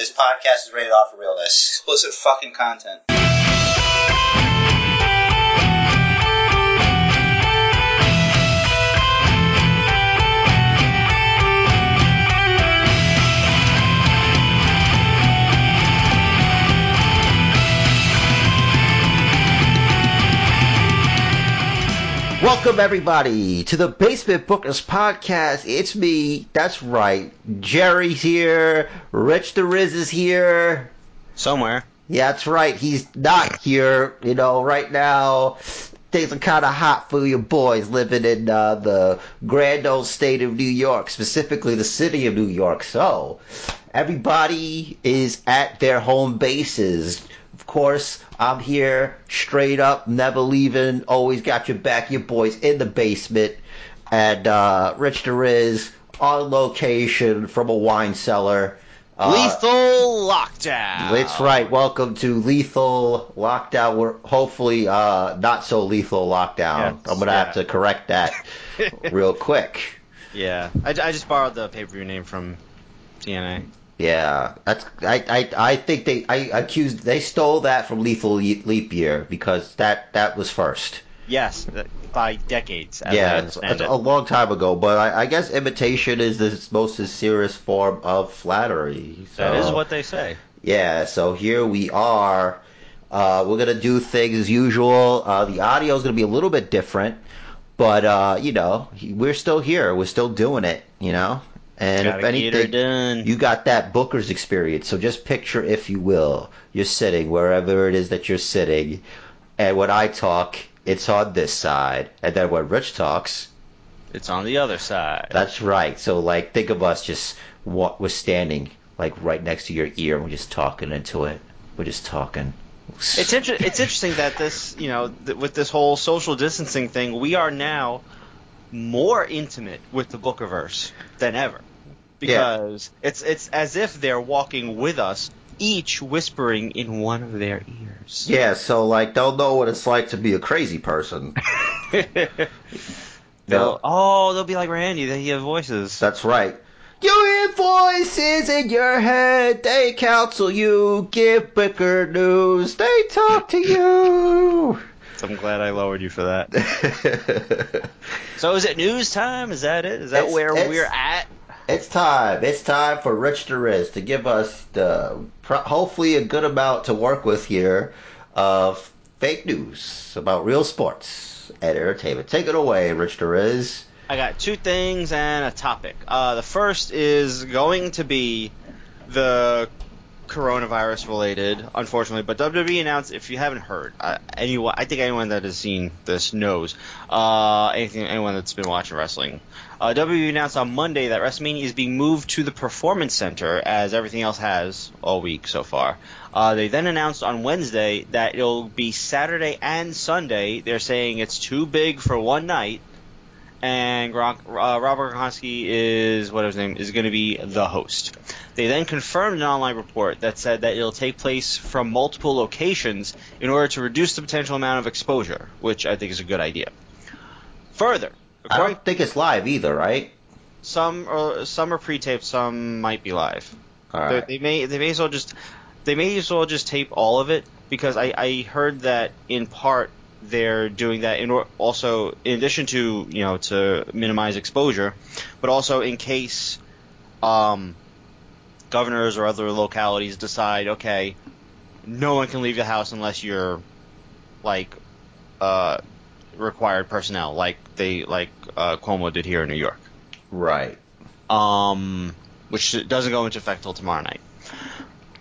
This podcast is rated off for realness. Explicit fucking content. Welcome everybody to the Basement Bookers podcast. It's me. That's right. Jerry's here. Rich the Riz is here. Somewhere. Yeah, that's right. He's not here. You know, right now things are kind of hot for your boys living in uh, the grand old state of New York, specifically the city of New York. So everybody is at their home bases. Of course, I'm here, straight up, never leaving, always got your back, your boys in the basement, and uh, Rich the Riz on location from a wine cellar. Uh, Lethal lockdown. That's right. Welcome to Lethal Lockdown. We're hopefully uh, not so lethal lockdown. Yes, I'm gonna yeah. have to correct that real quick. Yeah, I, I just borrowed the pay-per-view name from TNA. Yeah, that's I, I I think they I accused they stole that from Lethal Leap Year because that that was first. Yes, by decades. Yeah, it's, it's a long time ago, but I, I guess imitation is the most serious form of flattery. So. that is what they say. Yeah, so here we are. Uh, we're gonna do things as usual. Uh, the audio is gonna be a little bit different, but uh, you know, we're still here. We're still doing it. You know, and Gotta if anything, you got that Booker's experience. So just picture, if you will, you're sitting wherever it is that you're sitting, and when I talk, it's on this side, and then when Rich talks, It's on the other side. that's right. So like, think of us just what we're standing like right next to your ear, and we're just talking into it. We're just talking. It's inter- it's interesting that this, you know, th- with this whole social distancing thing, we are now more intimate with the Bookerverse than ever. Because it's it's as if they're walking with us, each whispering in one of their ears. Yeah, so like they'll know what it's like to be a crazy person. They'll, oh, they'll be like Randy. They hear voices. That's right. You hear voices in your head. They counsel you, give Booker news. They talk to you. I'm glad I lowered you for that. So is it news time? Is that it? Is that It's- where it's- we're at? It's time. It's time for Rich the Riz to give us the hopefully a good amount to work with here of fake news about real sports and entertainment. Take it away, Rich the Riz. I got two things and a topic. Uh, the first is going to be the coronavirus related, unfortunately. But WWE announced, if you haven't heard, uh, anyone, I think anyone that has seen this knows. Uh, anything, anyone that's been watching wrestling. Uh, WWE announced on Monday that WrestleMania is being moved to the Performance Center, as everything else has all week so far. Uh, they then announced on Wednesday that it'll be Saturday and Sunday. They're saying it's too big for one night and uh, Robert Gronkowski is what his name is going to be the host. They then confirmed an online report that said that it'll take place from multiple locations in order to reduce the potential amount of exposure, which I think is a good idea. Further, I don't think it's live either, right? some are, some are pre-taped, some might be live. They- right. They may they may as well just they may as well just tape all of it because I, I heard that in part they're doing that in or, also in addition to you know to minimize exposure, but also in case um, governors or other localities decide okay no one can leave the house unless you're like uh, required personnel like they like uh, Cuomo did here in New York Right. um, which doesn't go into effect till tomorrow night.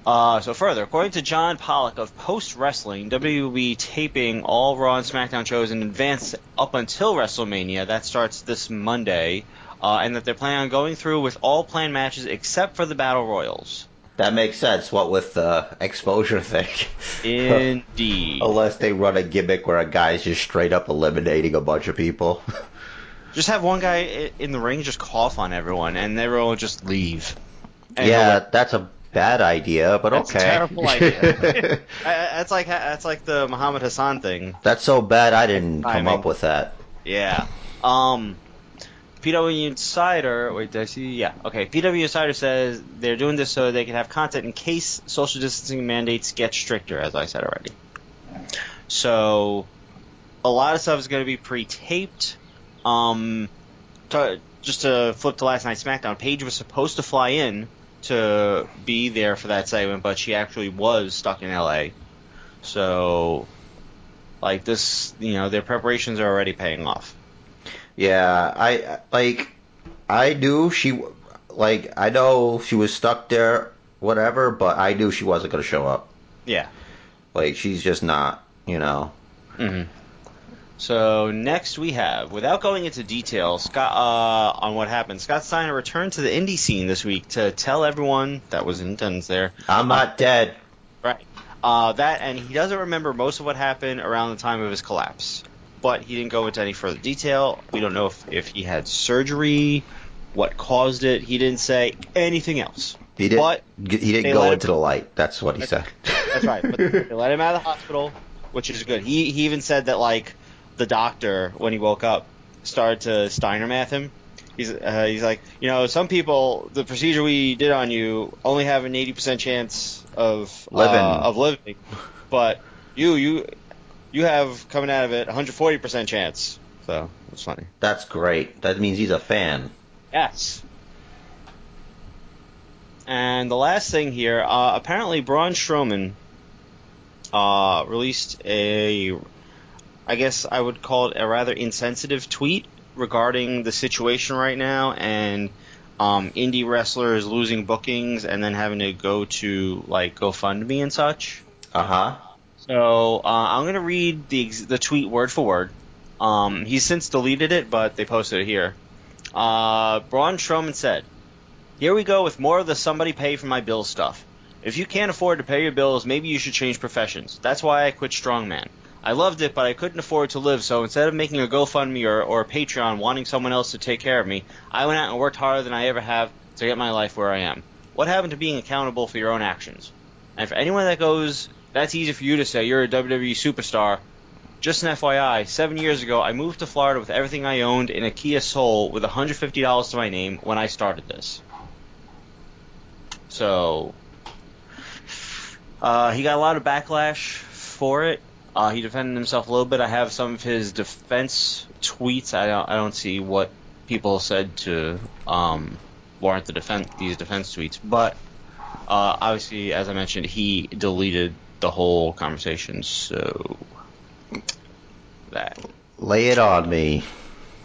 Uh, so further, according to John Pollock of Post Wrestling, WWE will be taping all Raw and SmackDown shows in advance up until WrestleMania. That starts this Monday, uh, and that they're planning on going through with all planned matches except for the Battle Royals. That makes sense. What with the exposure thing. Indeed. Unless they run a gimmick where a guy's just straight up eliminating a bunch of people. Just have one guy in the ring just cough on everyone, and everyone will just leave. And yeah, that's a bad idea, but That's a okay. terrible idea. That's like that's like the Muhammad Hassan thing. that's so bad I didn't come up with that. Yeah. Um. PW Insider. Wait, did I see? Yeah. Okay. PW Insider says they're doing this so they can have content in case social distancing mandates get stricter, as I said already. So, a lot of stuff is going to be pre-taped. Um, just to flip to last night's SmackDown, Paige was supposed to fly in to be there for that segment, but she actually was stuck in LA. So, like this, you know, their preparations are already paying off. Yeah, I like. I knew she, like, I know she was stuck there, whatever, but I knew she wasn't gonna show up. Yeah. Like, she's just not, you know. hmm So next we have, without going into detail, Scott uh, on what happened. Scott Steiner returned to the indie scene this week to tell everyone that was in attendance there. I'm not dead. Right. Uh, that and he doesn't remember most of what happened around the time of his collapse, but he didn't go into any further detail. We don't know if, if he had surgery, what caused it. He didn't say anything else. He didn't. But he didn't go into him- the light. That's what he said. That's right. But they let him out of the hospital, which is good. He he even said that like the doctor when he woke up started to Steiner math him. He's uh, he's like you know some people the procedure we did on you only have an eighty percent chance of Living. uh, of living, but you you you have coming out of it 140 percent chance. So that's funny. That's great. That means he's a fan. Yes. And the last thing here, uh, apparently Braun Strowman uh, released a, I guess I would call it a rather insensitive tweet regarding the situation right now and um, indie wrestlers losing bookings and then having to go to like GoFundMe and such. Uh huh. So uh, I'm gonna read the the tweet word for word. Um, he's since deleted it, but they posted it here. Uh, Braun Strowman said, "Here we go with more of the somebody pay for my bills stuff. If you can't afford to pay your bills, maybe you should change professions. That's why I quit strongman. I loved it, but I couldn't afford to live, so instead of making a GoFundMe or, or a Patreon wanting someone else to take care of me, I went out and worked harder than I ever have to get my life where I am. What happened to being accountable for your own actions? And for anyone that goes, that's easy for you to say, you're a WWE superstar. Just an FYI, seven years ago, I moved to Florida with everything I owned in a Kia Soul with $150 to my name when I started this. So, uh, he got a lot of backlash for it. Uh, he defended himself a little bit. I have some of his defense tweets. I don't, I don't see what people said to um, warrant the defense these defense tweets, but uh, obviously, as I mentioned, he deleted the whole conversation. So that. Lay it on me.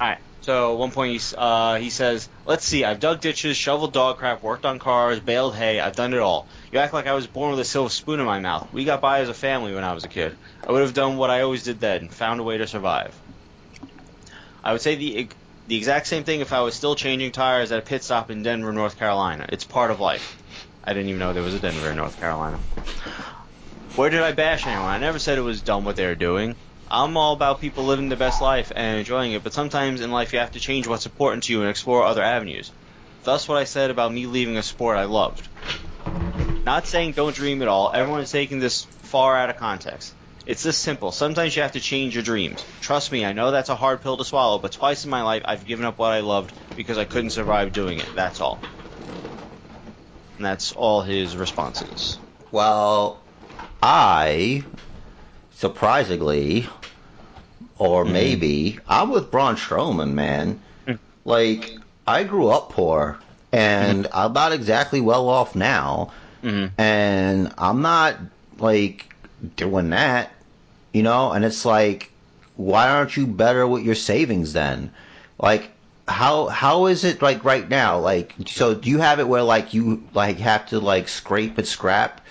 Alright, so at one point he, uh, he says, Let's see, I've dug ditches, shoveled dog crap, worked on cars, baled hay, I've done it all. You act like I was born with a silver spoon in my mouth. We got by as a family when I was a kid. I would have done what I always did then, found a way to survive. I would say the, the exact same thing if I was still changing tires at a pit stop in Denver, North Carolina. It's part of life. I didn't even know there was a Denver in North Carolina. Where did I bash anyone? I never said it was dumb what they were doing. I'm all about people living the best life and enjoying it, but sometimes in life you have to change what's important to you and explore other avenues. Thus, what I said about me leaving a sport I loved. Not saying don't dream at all. Everyone is taking this far out of context. It's this simple. Sometimes you have to change your dreams. Trust me, I know that's a hard pill to swallow, but twice in my life I've given up what I loved because I couldn't survive doing it. That's all. And that's all his responses. Well, I surprisingly, or Mhm. maybe, I'm with Braun Strowman, man. Mm. Like, I grew up poor, and I'm not exactly well off now, Mm-hmm. and I'm not like doing that, you know. And it's like, why aren't you better with your savings then? Like, how how is it like right now? Like, so do you have it where like you like have to like scrape and scrap,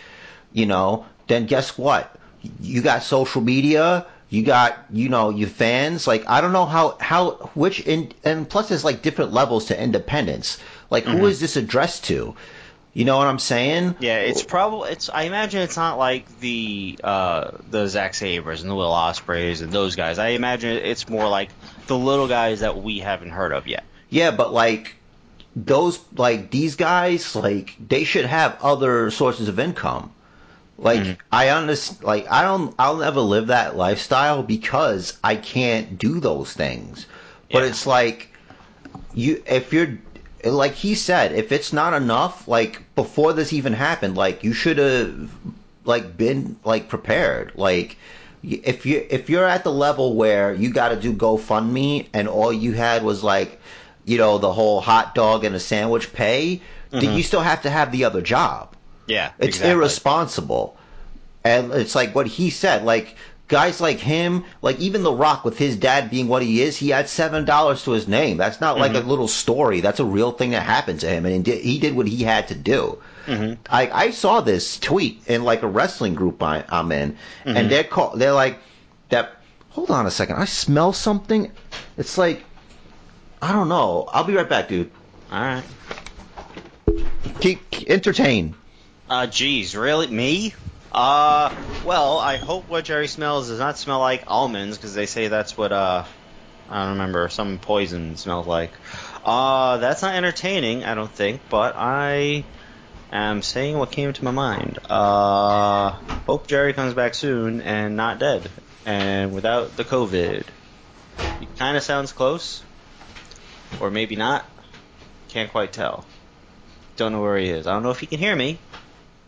you know? Then guess what? You got social media. You got you know your fans. Like I don't know how how which in and plus there's like different levels to independence. Like who Mhm. is this addressed to? You know what I'm saying? Yeah, it's probably it's. I imagine it's not like the uh, the Zack Sabres and the Will Ospreays and those guys. I imagine it's more like the little guys that we haven't heard of yet. Yeah, but like those like these guys like they should have other sources of income. Like Mhm. I understand like I don't I'll never live that lifestyle because I can't do those things. But Yeah. it's like you if you're like he said, if it's not enough, like before this even happened, like you should have like been like prepared. Like if you if you're at the level where you got to do GoFundMe and all you had was like you know the whole hot dog and a sandwich pay, then you still have to have the other job. Yeah, It's exactly. irresponsible. And it's like what he said, like guys like him, like even The Rock with his dad being what he is, he had seven dollars to his name. That's not like a mm-hmm. little story. That's a real thing that happened to him, and he did, what he had to do. Mm-hmm. I, I saw this tweet in like a wrestling group I, I'm in, and mm-hmm. they're call, they're like that. Hold on a second, I smell something. It's like I don't know. I'll be right back, dude. All right. Keep entertain. Uh, geez, really? Me? Uh, well, I hope what Jerry smells does not smell like almonds, because they say that's what, uh, I don't remember, some poison smells like. Uh, that's not entertaining, I don't think, but I am saying what came to my mind. Uh, hope Jerry comes back soon and not dead, and without the COVID. He kind of sounds close, or maybe not. Can't quite tell. Don't know where he is. I don't know if he can hear me.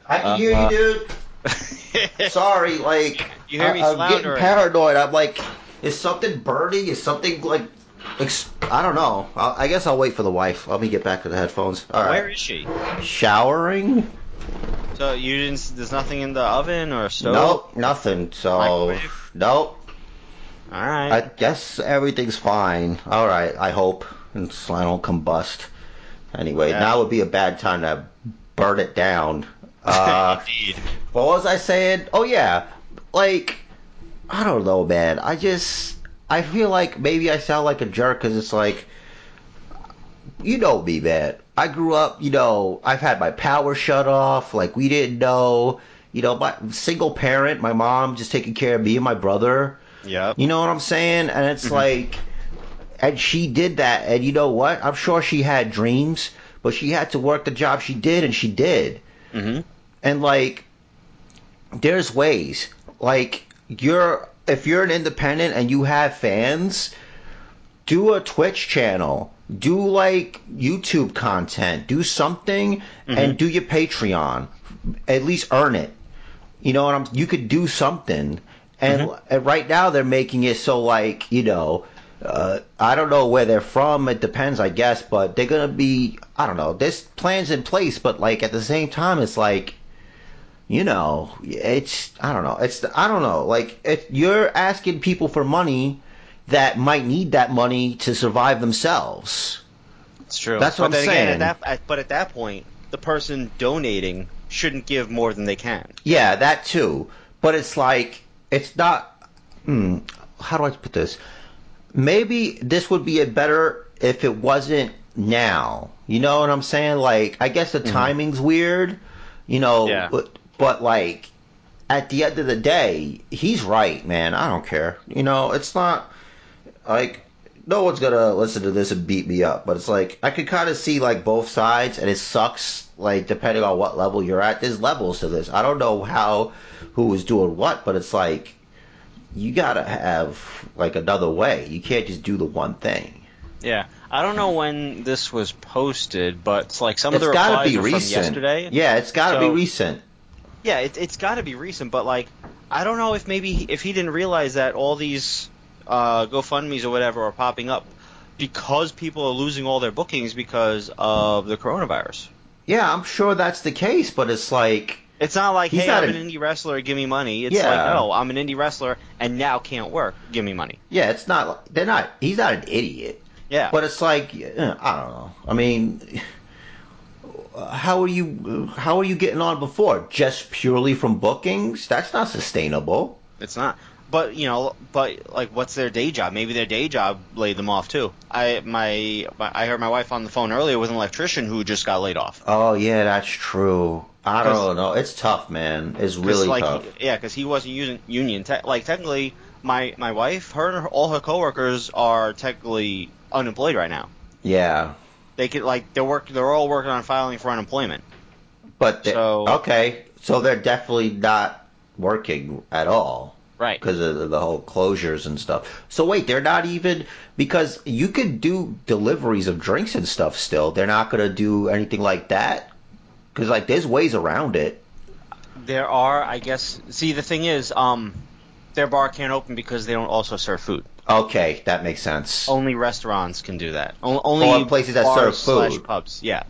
I can Uh, hear you, dude. Sorry, like You hear me I, am getting paranoid. I'm like, is something burning? Is something like, ex- I don't know. i I guess I'll wait for the wife. Let me get back to the headphones. All Where right. is she? Showering? So you didn't? There's nothing in the oven or stove. Nope, nothing. So, Microwave? nope. All right. I guess everything's fine. All right, I hope, and so I don't combust. Anyway, Yeah. now would be a bad time to burn it down. Uh, Indeed. What was I saying? Oh yeah, like I don't know, man. I just I feel like maybe I sound like a jerk because it's like you know me, man. I grew up, you know, I've had my power shut off. Like we didn't know, you know, my single parent, my mom just taking care of me and my brother. Yep. You know what I'm saying? And it's like, and she did that. And you know what? I'm sure she had dreams, but she had to work the job she did, and she did. Mm-hmm. And like, there's ways. Like, you're if you're an independent and you have fans, do a Twitch channel. Do like YouTube content. Do something and do your Patreon. At least earn it. You know what I'm you could do something. And, and right now they're making it so like, you know, uh, I don't know where they're from. It depends, I guess, but they're gonna be. I don't know. There's plans in place, but like at the same time, it's like, you know, it's. I don't know. It's. I don't know. Like if you're asking people for money that might need that money to survive themselves. It's true. That's what but I'm then again, saying. At that, at, but at that point, the person donating shouldn't give more than they can. Yeah, that too. But it's like it's not. Hmm, how do I put this? Maybe this would be a better if it wasn't now. You know what I'm saying? Like, I guess the timing's weird. You know, Yeah. But, like at the end of the day, he's right, man. I don't care. You know, it's not like no one's gonna listen to this and beat me up, but it's like I could kind of see like both sides, and it sucks. Like depending on what level you're at, there's levels to this. I don't know how who is doing what, but it's like you gotta have like another way. You can't just do the one thing. Yeah. I don't know when this was posted, but it's like some of It's the gotta replies are from yesterday. Yeah, it's gotta be recent. Yeah, it, it's got to be recent, but like, I don't know if maybe he- if he didn't realize that all these uh, GoFundmes or whatever are popping up because people are losing all their bookings because of the coronavirus. Yeah, I'm sure that's the case, but it's like It's not like, He's hey, not I'm a- an indie wrestler, give me money. It's Yeah. like, no, I'm an indie wrestler and now can't work, give me money. yeah, it's not. They're not. He's not an idiot. Yeah. But it's like I don't know. I mean, how are you? How are you getting on before? Just purely from bookings? That's not sustainable. It's not. But you know, but like, what's their day job? Maybe their day job laid them off too. I my, my I heard my wife on the phone earlier with an electrician who just got laid off. Oh yeah, that's true. I don't know. It's tough, man. It's really like, tough. Yeah, because he wasn't using union. Te- like technically, my my wife, her, and her, all her coworkers are technically unemployed right now. Yeah, They could like they're work they're all working on filing for unemployment. but they- So- okay, so they're definitely not working at all. Right. because of the whole closures and stuff. So wait, they're not even because you could do deliveries of drinks and stuff still. They're not gonna do anything like that because like there's ways around it. There are, I guess. See, the thing is, um, their bar can't open because they don't also serve food. Okay, that makes sense. Only restaurants can do that. O- only Or places that bars serve slash food. pubs. Yeah,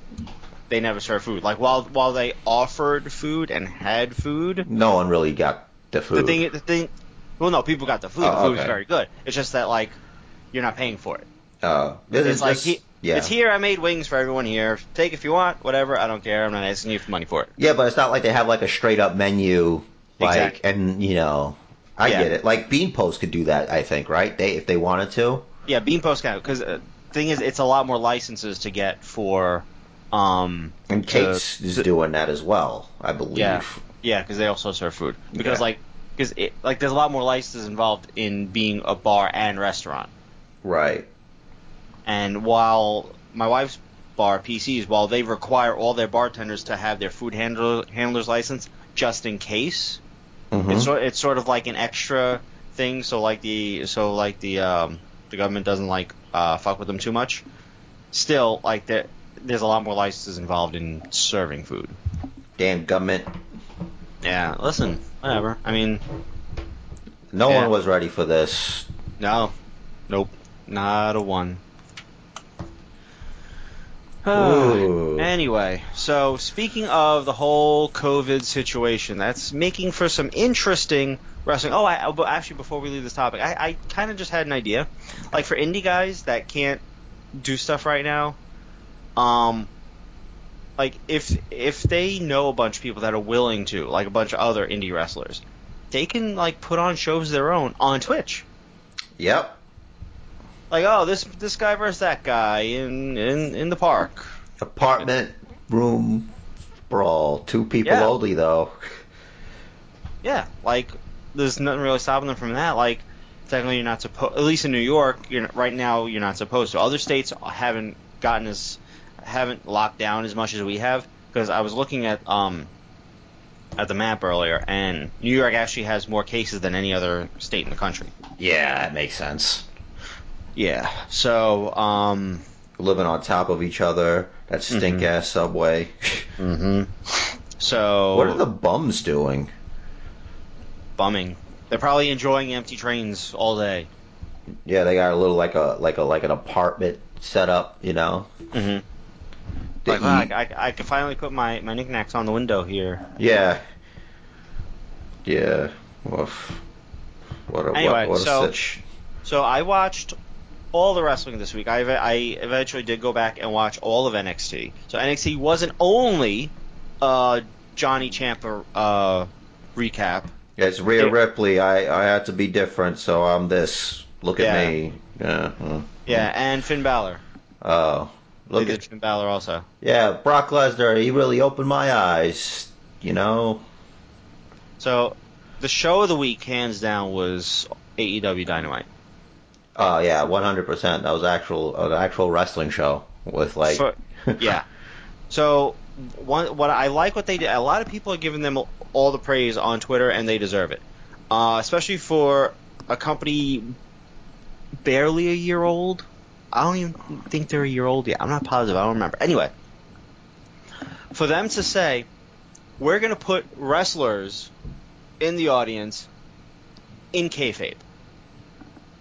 they never serve food. Like while while they offered food and had food, No one really got the food. the thing the thing. Well, no, people got the food. Oh, the food was okay. very good. It's just that like you're not paying for it. uh, this It's is like just- he, yeah. it's here. I made wings for everyone here. Take if you want, whatever. I don't care. I'm not asking you for money for it. Yeah, but it's not like they have like a straight up menu, like, Exactly. and you know, I Yeah. get it. Like Bean Post could do that, I think, right? They if they wanted to. Yeah, Bean Post count because uh, thing is, it's a lot more licenses to get for. Um, And to- Kate's is doing that as well, I believe. Yeah. Yeah, because they also serve food. Because Yeah. like, because like there's a lot more licenses involved in being a bar and restaurant. Right. And while my wife's bar PCs, while they require all their bartenders to have their food handler, handler's license just in case, Mhm. it's sort it's sort of like an extra thing. So like the so like the um, the government doesn't like uh, fuck with them too much. Still, like there, there's a lot more licenses involved in serving food. Damn government. Yeah, listen, whatever. I mean, No Yeah. one was ready for this. No. Nope. Not a one. Anyway, so speaking of the whole COVID situation, that's making for some interesting wrestling. Oh, I, but actually, before we leave this topic, I, I kind of just had an idea. Like for indie guys that can't do stuff right now, um, like if if they know a bunch of people that are willing to, like a bunch of other indie wrestlers, they can like put on shows of their own on Twitch. Yep. Like oh this this guy versus that guy in in in the park Apartment room brawl. Two people Yeah. only though. yeah like there's nothing really stopping them from that like technically you're not supposed at least in new york you're not, right now you're not supposed to other states haven't gotten as haven't locked down as much as we have because i was looking at um at the map earlier and new york actually has more cases than any other state in the country Yeah, that makes sense. Yeah so um Living on top of each other. That stink ass subway. hmm so what are the bums doing? bumming they're probably enjoying empty trains all day Yeah, they got a little like a like a like an apartment set up, you know. Mm-hmm. Like, wow. I, I, I can finally put my, my knickknacks on the window here. Yeah. Yeah. Woof. What a Anyway, what, what a so- such. So I watched all the wrestling this week. I, I eventually did go back and watch all of NXT. So NXT wasn't only uh, Johnny Ciampa uh, recap. Yeah, it's Rhea Ripley. I I had to be different, so I'm this. Look Yeah. at me. Yeah. Yeah, and Finn Balor. Oh. Look they at Finn Balor also. yeah, Brock Lesnar. He really opened my eyes. You know. So the show of the week, hands down, was AEW Dynamite. Oh yeah, 100. percent That was actual an actual wrestling show with like. Yeah. So one, what I like what they did. A lot of people are giving them all the praise on Twitter, and they deserve it. Uh, especially for a company barely a year old. I don't even think they're a year old yet. I'm not positive. I don't remember. Anyway, for them to say we're going to put wrestlers in the audience in kayfabe,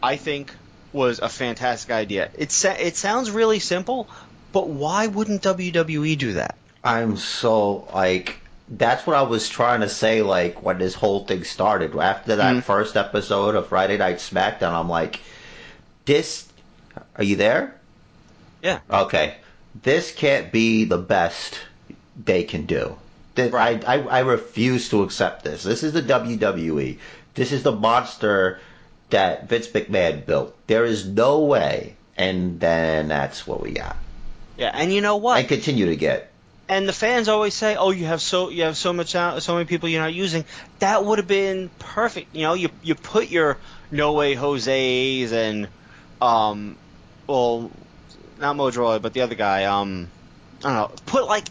I think was a fantastic idea. It sa- it sounds really simple, but why wouldn't WWE do that? I'm so like that's what I was trying to say like when this whole thing started. After that Mhm. first episode of Friday Night SmackDown, I'm like, this. Are you there? Yeah. Okay. This can't be the best they can do. Right. I, I I refuse to accept this. This is the WWE. This is the monster that Vince McMahon built. There is no way. And then that's what we got. Yeah, and you know what? And continue to get. and the fans always say, "Oh, you have so you have so much out, so many people you're not using." That would have been perfect. You know, you you put your No Way Jose's and um, well, not Mojo, but the other guy. Um, I don't know. Put like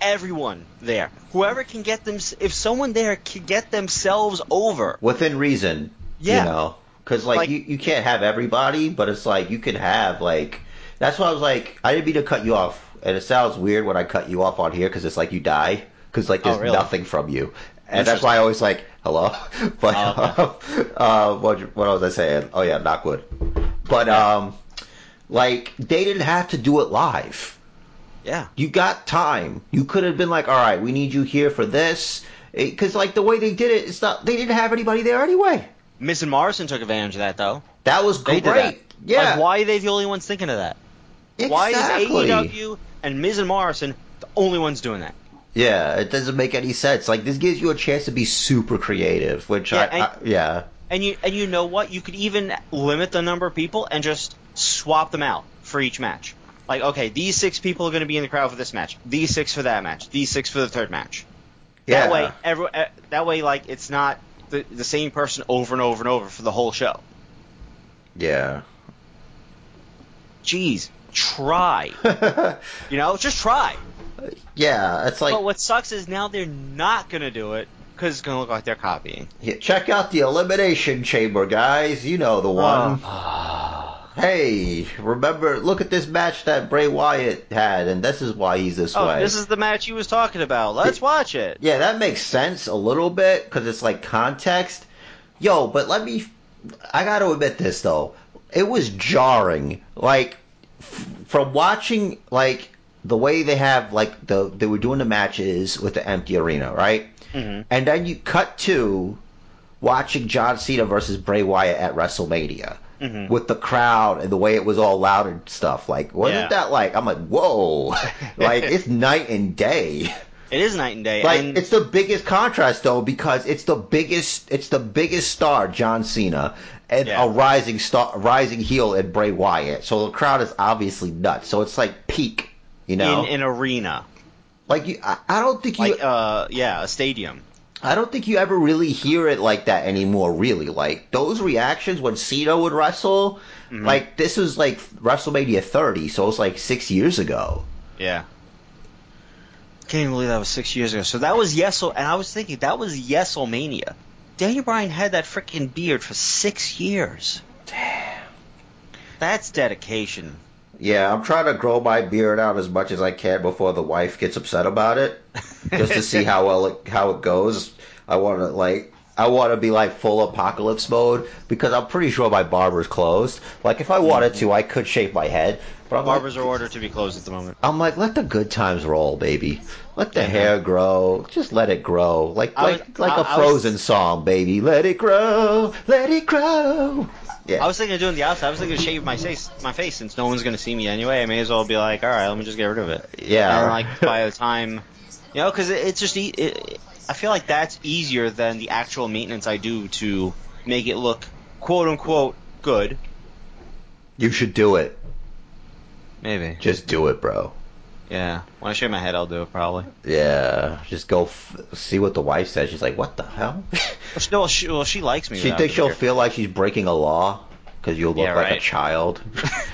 everyone there. Whoever can get them, if someone there can get themselves over. Within reason. Yeah. You know? Because, like, Like- you, you can't have everybody, but it's like, you can have, like, that's why I was like, I didn't mean to cut you off. And it sounds weird when I cut you off on here because it's like you die. Because, like, there's Oh, really? nothing from you. And that's why I always like, hello? But, Oh, uh, what, what was I saying? Oh, yeah, not good. But, um, like, they didn't have to do it live. Yeah. You got time. You could have been like, all right, we need you here for this. Because, like, the way they did it, it's not, they didn't have anybody there anyway. Miz and Morrison took advantage of that though. That was great. that. Yeah. Like, why are they the only ones thinking of that? Exactly. Why is. AEW and Miz and Morrison the only ones doing that? Yeah, it doesn't make any sense. Like, this gives you a chance to be super creative, which Yeah, I, and- I yeah. And you and you know what? You could even limit the number of people and just swap them out for each match. Like, okay, these six people are going to be in the crowd for this match. These six for that match. These six for the third match. Yeah. That way, every, eh, that way, like it's not the the same person over and over and over for the whole show. Yeah. Jeez, try. You know, just try. yeah, it's like, but what sucks is now they're not going to do it because it's going to look like they're copying. yeah, check out the Elimination Chamber, guys. You know the one. Oh. Hey, remember, look at this match that Bray Wyatt had, and this is why he's this Oh, way. this is the match he was talking about. Let's watch it. Yeah, that makes sense a little bit because it's like context. Yo, but let me. I got to admit this though. It was jarring. Like f- from watching like the way they have like the they were doing the matches with the empty arena, right? Mhm. And then you cut to watching John Cena versus Bray Wyatt at WrestleMania. Mhm. With the crowd and the way it was all loud and stuff, like wasn't Yeah. that like I'm like whoa, like it's night and day. It is night and day. Like and it's the biggest contrast though because it's the biggest it's the biggest star John Cena and Yeah. a rising star rising heel in Bray Wyatt. So the crowd is obviously nuts. So it's like peak, you know. in an arena, like you, I, I don't think you like uh, yeah, a stadium. I don't think you ever really hear it like that anymore. Really, like those reactions when Cena would wrestle. Mm-hmm. Like this was like WrestleMania 30, so it's like six years ago. Yeah. Can't even believe that was six years ago. So that was Yesel, and I was thinking that was Yeselmania. Daniel Bryan had that freaking beard for six years. Damn. That's dedication. Yeah, I'm trying to grow my beard out as much as I can before the wife gets upset about it, just to see how well it, how it goes. I want to like I want to be like full apocalypse mode because I'm pretty sure my barber's closed. Like if I wanted to, I could shave my head, but I'm Barbers like, are ordered to be closed at the moment. I'm like, let the good times roll, baby. Let the Yeah. hair grow. Just let it grow, like I like was- like a I was- Frozen song, baby. Let it grow, let it grow. Yeah. I was thinking of doing the outside. I was thinking of shave my face, my face, since no one's gonna see me anyway. I may as well be like, all right, let me just get rid of it. yeah. And like by the time, you know, because it, it's just, e- it, I feel like that's easier than the actual maintenance I do to make it look quote unquote good. you should do it. Maybe. Just do it, bro. Yeah. When I shave my head, I'll do it probably. Yeah, just go f- see what the wife says. She's like, "What the hell?" Well, she, well, she, likes me. She thinks she'll beard. feel like she's breaking a law because you look Yeah, like a child.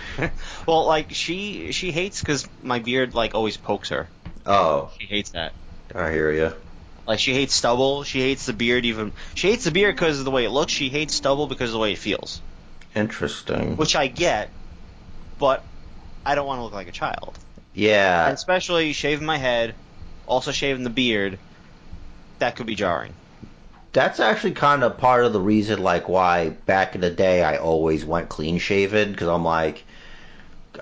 well, like she she hates because my beard like always pokes her. oh, She hates that. I hear you. Like she hates stubble. She hates the beard. Even she hates the beard because of the way it looks. She hates stubble because of the way it feels, Interesting. which I get. But I don't want to look like a child. And Yeah, especially shaving my head, also shaving the beard. That could be jarring. that's actually kind of part of the reason, like, why back in the day I always went clean shaven because I'm like,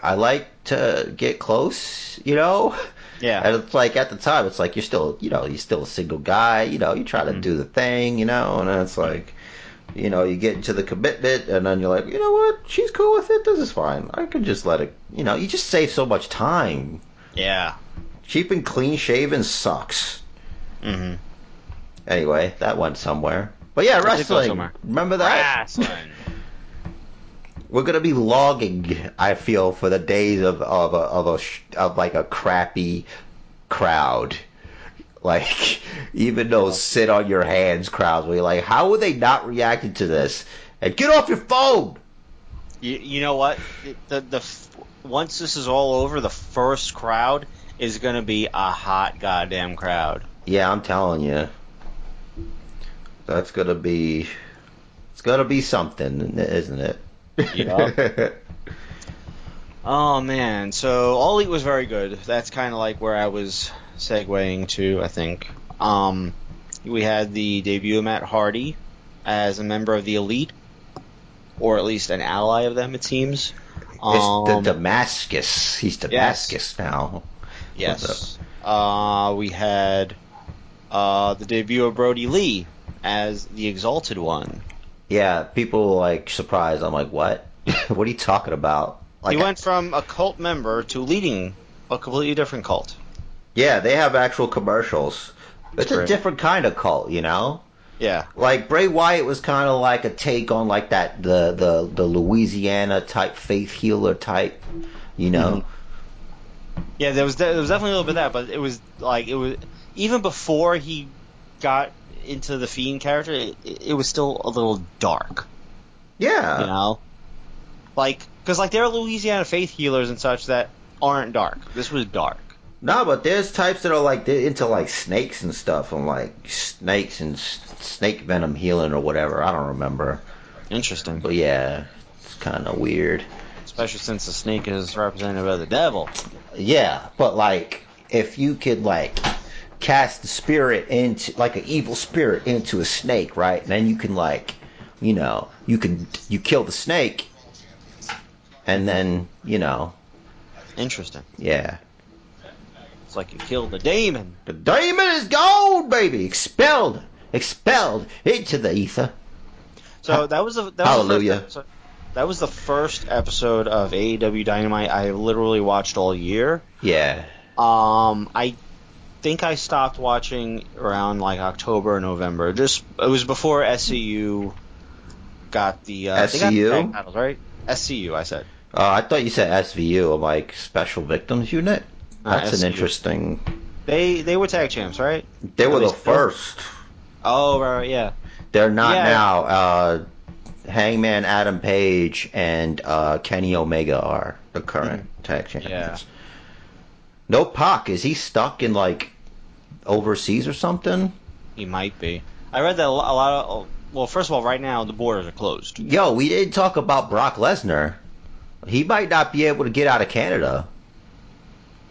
I like to get close, you know. Yeah. And it's like at the time, it's like you're still, you know, you're still a single guy. You know, you try to Mhm. do the thing, you know, and it's like, you know, you get into the commitment, and then you're like, you know what, she's cool with it. This is fine. I could just let it. You know, you just save so much time. Yeah. Keeping clean shaven sucks. Mm-hmm. Anyway, that went somewhere. But yeah, It wrestling. somewhere. Remember that? Wrestling. We're gonna be logging. I feel for the days of of a of a of like a crappy crowd. Like even those sit on your hands crowds, where you're like, how are they not reacting to this? And get off your phone. You, you know what? The the once this is all over, the first crowd is going to be a hot goddamn crowd. Yeah, I'm telling you. That's gonna be. It's gonna be something, isn't it? Yeah. Oh man, so All Elite was very good. That's kind of like where I was segueing to, I think. Um, we had the debut of Matt Hardy as a member of the Elite, or at least an ally of them, it seems. it's the Um, Damascus. He's Damascus now. Yes. Uh, we had uh, the debut of Brodie Lee as the Exalted One. Yeah, people were, like surprised. I'm like, what? what are you talking about? Like, he went from a cult member to leading a completely different cult. Yeah, they have actual commercials. It's a different kind of cult, you know. Yeah. Like Bray Wyatt was kind of like a take on like that the the the Louisiana type faith healer type, you know. Mm-hmm. Yeah, there was there was definitely a little bit of that, but it was like it was even before he got into the fiend character, it, it was still a little dark, Yeah. you know, like because like there are Louisiana faith healers and such that aren't dark. This was dark. No, but there's types that are like they're into like snakes and stuff, and like snakes and snake venom healing or whatever. I don't remember, Interesting, but yeah, it's kind of weird. especially since the snake is represented by the devil. Yeah, but like if you could like cast the spirit into like an evil spirit into a snake, right? And then you can like, you know, you can you kill the snake, and then you know, Interesting. yeah, It's like you killed the demon. the demon is gone, baby, expelled, expelled into the ether. So that was the that was The first episode, that was the first episode of AEW Dynamite I literally watched all year. Yeah, Um, I think I stopped watching around like October or November. Just it was before SCU got the uh, they got the SCU? titles, right? SCU, I said. uh, I thought you said SVU, I'm like Special Victims Unit. That's an interesting. They they were tag champs, right? They were the first. Oh right, yeah. They're not Yeah. now. Uh, Hangman Adam Page and uh, Kenny Omega are the current tag champions. Yeah. No Pac is he stuck in like overseas or something? He might be. I read that a a lot of. Well, first of all, right now the borders are closed. Yo, we didn't talk about Brock Lesnar. He might not be able to get out of Canada.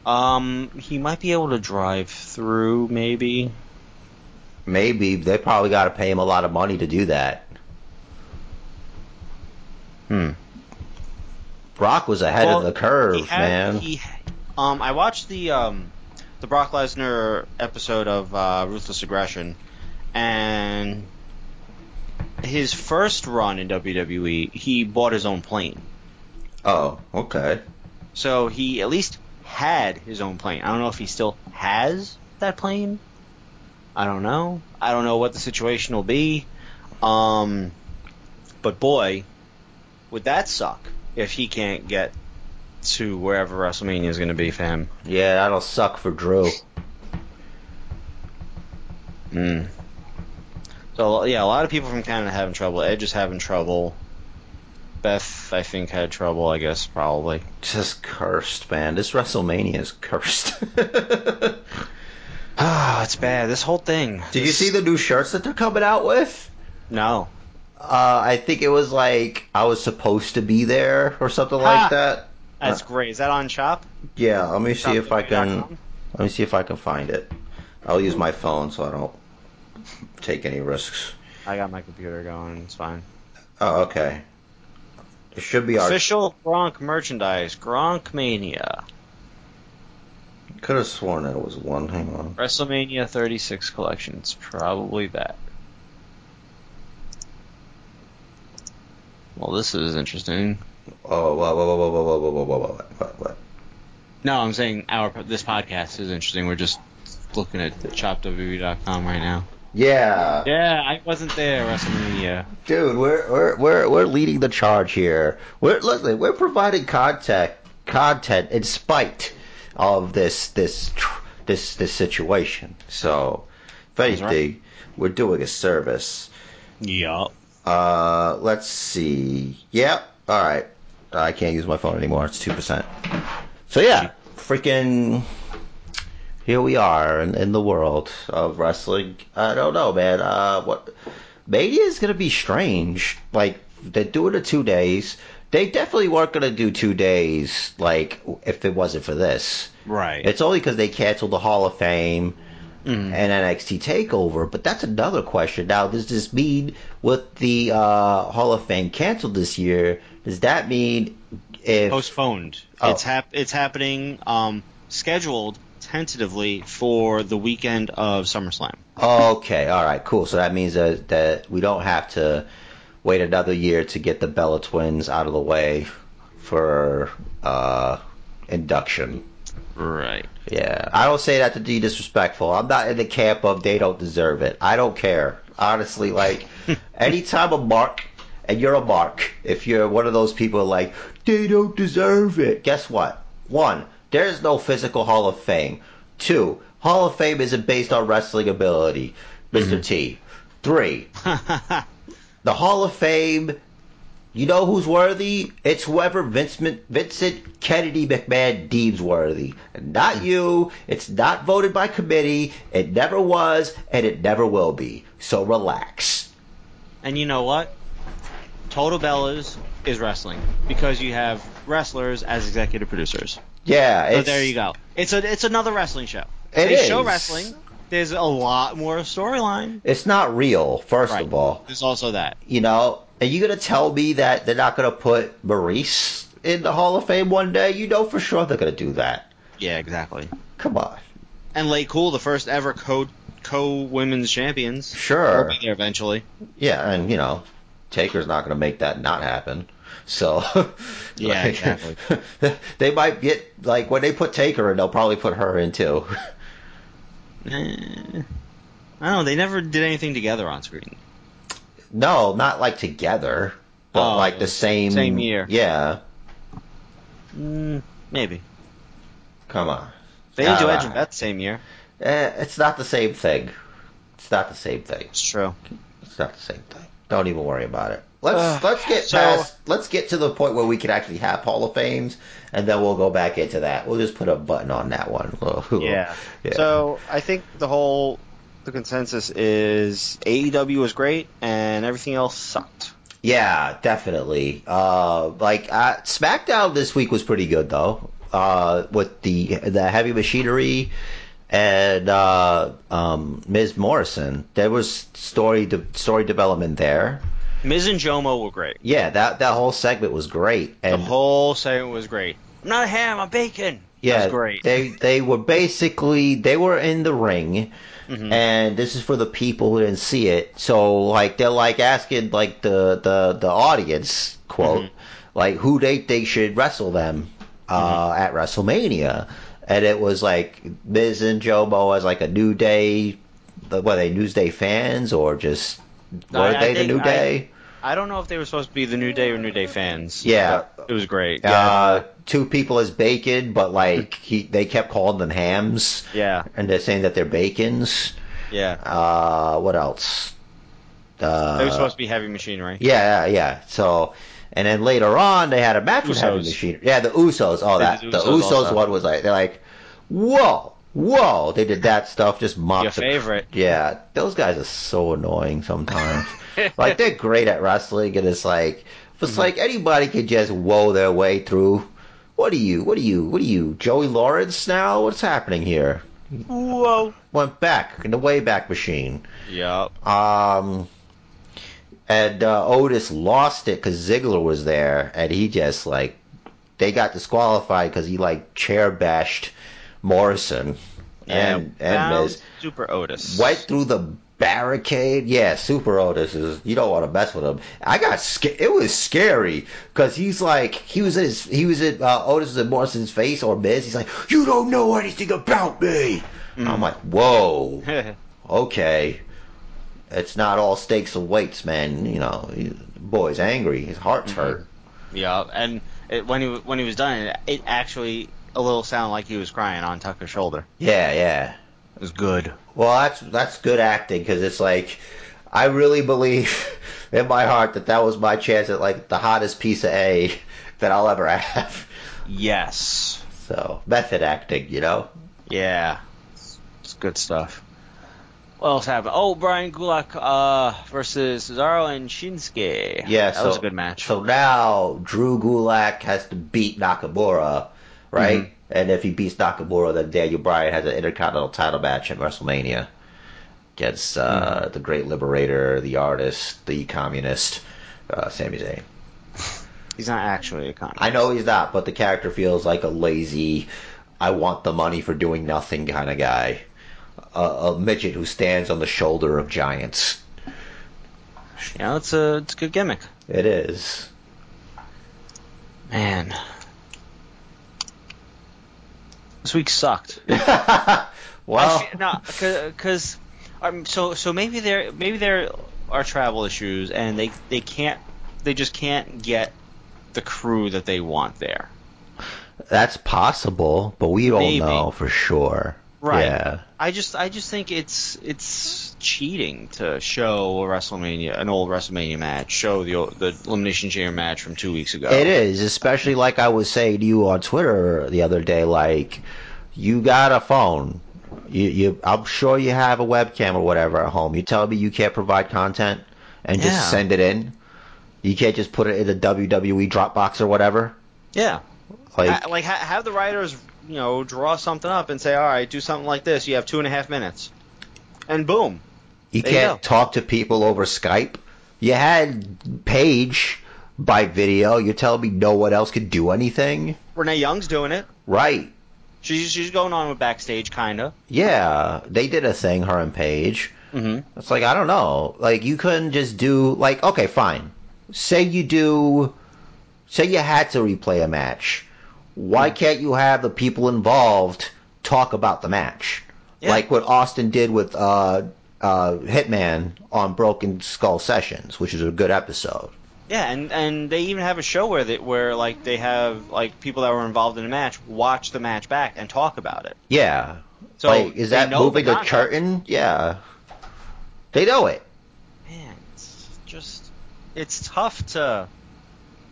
Um, he might be able to drive through, maybe. Maybe they probably got to pay him a lot of money to do that. Hmm. Brock was ahead Well, of the curve, had, man. He, um, I watched the um, the Brock Lesnar episode of uh, Ruthless Aggression, and his first run in WWE, he bought his own plane. oh, okay. So he at least had his own plane. I don't know if he still has that plane. I don't know. I don't know what the situation will be. Um, but boy, would that suck if he can't get to wherever WrestleMania is going to be for him. Yeah, that'll suck for Drew. Mm. So yeah, a lot of people from Canada having trouble. Edge is having trouble. Beth, I think, had trouble. I guess probably. Just cursed, man. This WrestleMania is cursed. Ah, it's bad. This whole thing. Did you see the new shirts that they're coming out with? No. Uh, I think it was like I was supposed to be there or something Ha! like that. That's Uh, great. Is that on Shop? Yeah, let me see if I can. ShopWW.com? Let me see if I can find it. I'll use my phone so I don't take any risks. I got my computer going. It's fine. Oh, okay. It should be our. Official Gronk merchandise. Gronk Mania. Could have sworn it was one. Hang on. WrestleMania 36 collection. It's probably that. Well, this is interesting. Oh, whoa, whoa, whoa, whoa, whoa, whoa, whoa, whoa, what, what? No, I'm saying our this podcast is interesting. We're just looking at shopww.com right now. Yeah. Yeah, I wasn't there WrestleMania. Dude, we're we're we're we're leading the charge here. We're listen, we're providing content content in spite of this this this this situation. So, if That's right. we're doing a service. Yup. Uh, let's see. Yep. All right. I can't use my phone anymore. It's two percent. So yeah, freaking here we are in, in the world of wrestling. I don't know, man. Uh, what Mania is gonna be strange. Like they're doing it two days. They definitely weren't gonna do two days. Like if it wasn't for this, Right. it's only because they canceled the Hall of Fame Mhm. and NXT Takeover. But that's another question. Now, does this mean with the uh, Hall of Fame canceled this year? Does that mean if postponed. Oh. It's hap- It's happening. Um, scheduled tentatively for the weekend of SummerSlam. Okay, all right, cool. So that means that, that we don't have to wait another year to get the Bella twins out of the way for uh, induction. Right. Yeah, I don't say that to be disrespectful. I'm not in the camp of they don't deserve it. I don't care. Honestly, like anytime a mark, and you're a mark, if you're one of those people like they don't deserve it. Guess what? One, there is no physical Hall of Fame. Two, Hall of Fame isn't based on wrestling ability, mister mm-hmm. T. Three, the Hall of Fame. You know who's worthy? It's whoever Vincent, Vincent Kennedy McMahon deems worthy. Not hmm. you. It's not voted by committee. It never was, and it never will be. So relax. and you know what? Total Bellas is wrestling because you have wrestlers as executive producers. Yeah, So there you go. It's a it's another wrestling show. It they show wrestling. There's a lot more storyline. It's not real, first Right. of all. There's also that. You know, are you gonna tell me that they're not gonna put Maurice in the Hall of Fame one day? You know for sure they're gonna do that. Yeah, exactly. Come on. And Lay Cool, the first ever co co women's champions, Sure. will be there eventually. Yeah, and you know, Taker's not going to make that not happen. So, Yeah, like, exactly. they might get like when they put Taker in, they'll probably put her in too. Eh, I don't know. They never did anything together on screen. no, not like together, but Oh, like the same same year. Yeah, Mm, maybe come on. they didn't do Edge and Beth same year. Eh, it's not the same thing. It's not the same thing. It's true. It's not the same thing. Don't even worry about it. Let's let's get so- past. Let's get to the point where we can actually have Hall of Fames, and then we'll go back into that. We'll just put a button on that one. Yeah. Yeah. So I think the whole the consensus is AEW was great and everything else sucked. Yeah, definitely. Uh, like uh, SmackDown this week was pretty good though. Uh, with the the heavy machinery and uh, um, Miz Morrison, there was story de- story development there. Miz and Jomo were great. Yeah, that that whole segment was great. The And whole segment was great. I'm not a ham. I'm bacon. yeah, great. they they were basically they were in the ring. Mhm. And this is for the people who didn't see it. So like they're like asking like the the the audience quote Mm-hmm. like who they they should wrestle them uh, Mm-hmm. at WrestleMania, and it was like Miz and Jomo as like a New Day. Were they New Day fans or just were I- I they the New Day? I don't know if they were supposed to be the New Day or New Day fans. Yeah. it was great. Uh, two people as bacon, but like he, they kept calling them hams, yeah, and they're saying that they're bacons. yeah. Uh, what else? Uh, they were supposed to be heavy machinery. Yeah, yeah, yeah. So, and then later on, they had a match with Heavy Usos. Machine. Yeah, the Usos. Oh, They that did the Usos Usos also. one was like they're like, whoa, whoa. They did that stuff, just mocked Your the- favorite. Yeah, those guys are so annoying sometimes. like they're great at wrestling, and it's like Mm-hmm. it's like anybody could just woe their way through. What are you? What are you? What are you? Joey Lawrence now? What's happening here? Whoa. Went back in the Wayback Machine. Yep. Um, and uh, Otis lost it because Ziggler was there, and he just like they got disqualified because he like chair bashed Morrison and and Miz Super Otis. went through the barricade. Yeah, Super Otis is you don't want to mess with him. I got scared. It was scary because he's like he was in his he was in uh, Otis in Morrison's face or Miz. He's like, you don't know anything about me. I'm like, whoa okay, it's not all stakes and weights, man. You know, he- boy's angry. His heart's Mhm. hurt. yeah, and it, when he when he was done, it, it actually a little sounded like he was crying on Tucker's shoulder. Yeah, yeah. It was good. Well, that's that's good acting because it's like I really believe in my heart that that was my chance at like the hottest piece of A that I'll ever have. Yes. So method acting, you know. Yeah. It's good stuff. What else happened? Oh, Bryan Gulak uh, versus Cesaro and Shinsuke. Yeah, that so, was a good match. So now Drew Gulak has to beat Nakamura, right? Mhm. And if he beats Nakamura, then Daniel Bryan has an Intercontinental title match at WrestleMania against uh, Mm-hmm. the Great Liberator, the Artist, the Communist, uh, Sami Zayn. He's not actually a con. I know he's not, but the character feels like a lazy, I want the money for doing nothing kind of guy. A, a midget who stands on the shoulder of giants. Yeah, it's a it's a good gimmick. It is. Man, this week sucked. well, no, because um, so so maybe there maybe there are travel issues and they they can't they just can't get the crew that they want there. That's possible, but we don't know for sure. Right. Yeah. I just I just think it's it's cheating to show a WrestleMania an old WrestleMania match, show the old- the elimination chamber match from two weeks ago. It is, especially like I was saying to you on Twitter the other day. Like, you got a phone. You, you, I'm sure you have a webcam or whatever at home. You tell me you can't provide content and Yeah. just send it in. You can't just put it in the WWE Dropbox or whatever. Yeah. Like, like ha- have the writers you know draw something up and say, all right, do something like this. You have two and a half minutes, and boom. you can't go. talk to people over Skype. You had Paige by video. You're telling me no one else could do anything? Renee Young's doing it. Right. She's she's going on with backstage, kinda. Yeah, they did a thing, her and Paige. Mm-hmm. It's like I don't know. Like you couldn't just do like okay, fine. Say you do say you had to replay a match. Why can't you have the people involved talk about the match? Yeah. Like what Austin did with uh uh Hitman on Broken Skull Sessions, which is a good episode. Yeah, and and they even have a show where they where like they have like people that were involved in the match watch the match back and talk about it. Yeah. So like is that moving the the curtain? Yeah. They know it. Man, it's just it's tough to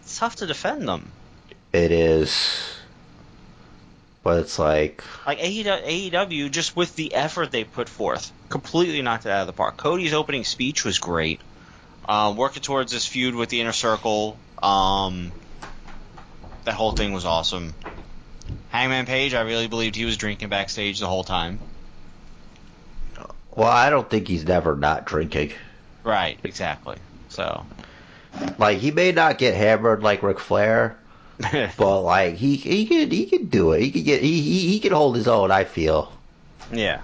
it's tough to defend them. It is. But it's like Like AEW, just with the effort they put forth, completely knocked it out of the park. Cody's opening speech was great. Um, working towards this feud with the Inner Circle, um, that whole thing was awesome. Hangman Page, I really believed he was drinking backstage the whole time. well, I don't think he's never not drinking. Right, exactly. So, Like he may not get hammered like Ric Flair, but like he he could he could do it. He could get he he, he could hold his own. I feel yeah,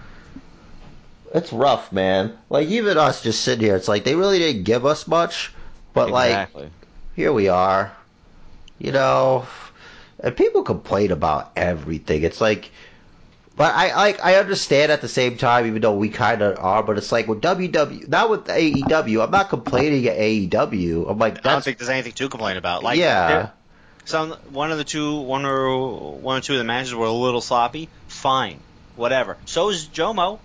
it's rough, man. Like even us just sitting here, it's like they really didn't give us much, but like here we are, you know. And people complain about everything. It's like, but I like I understand at the same time, even though we kind of are. But it's like with WW, not with AEW. I'm not complaining at AEW. I'm like I don't think there's anything to complain about. Like, yeah. Some one of the two, one or one or two of the matches were a little sloppy. Fine, whatever. So is Jomo.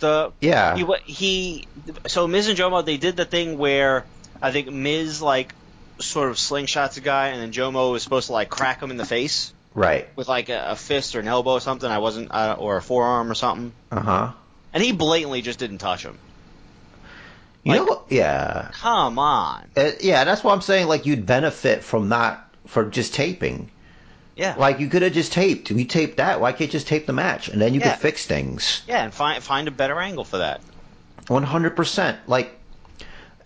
The Yeah. he he so Miz and Jomo they did the thing where I think Miz like sort of slingshots a guy and then Jomo was supposed to like crack him in the face Right. with like a, a fist or an elbow or something. I wasn't uh, or a forearm or something. Uh huh. And he blatantly just didn't touch him. You Like- know, what? yeah, Come on. Uh, yeah. That's why I'm saying like you'd benefit from not for just taping. Yeah. Like you could have just taped. We taped that. Why can't you just tape the match and then you Yeah. could fix things. yeah, and find find a better angle for that. One hundred percent. Like,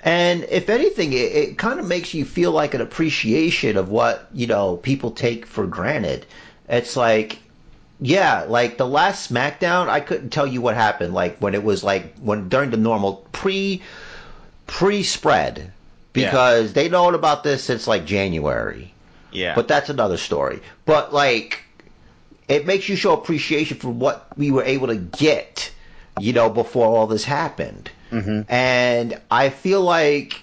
and if anything, it, it kind of makes you feel like an appreciation of what you know people take for granted. It's like, yeah, like the last SmackDown, I couldn't tell you what happened. Like when it was like when during the normal pre pre spread because they known about this since like January. Yeah. But that's another story. But like, it makes you show appreciation for what we were able to get, you know, before all this happened. mm-hmm. And I feel like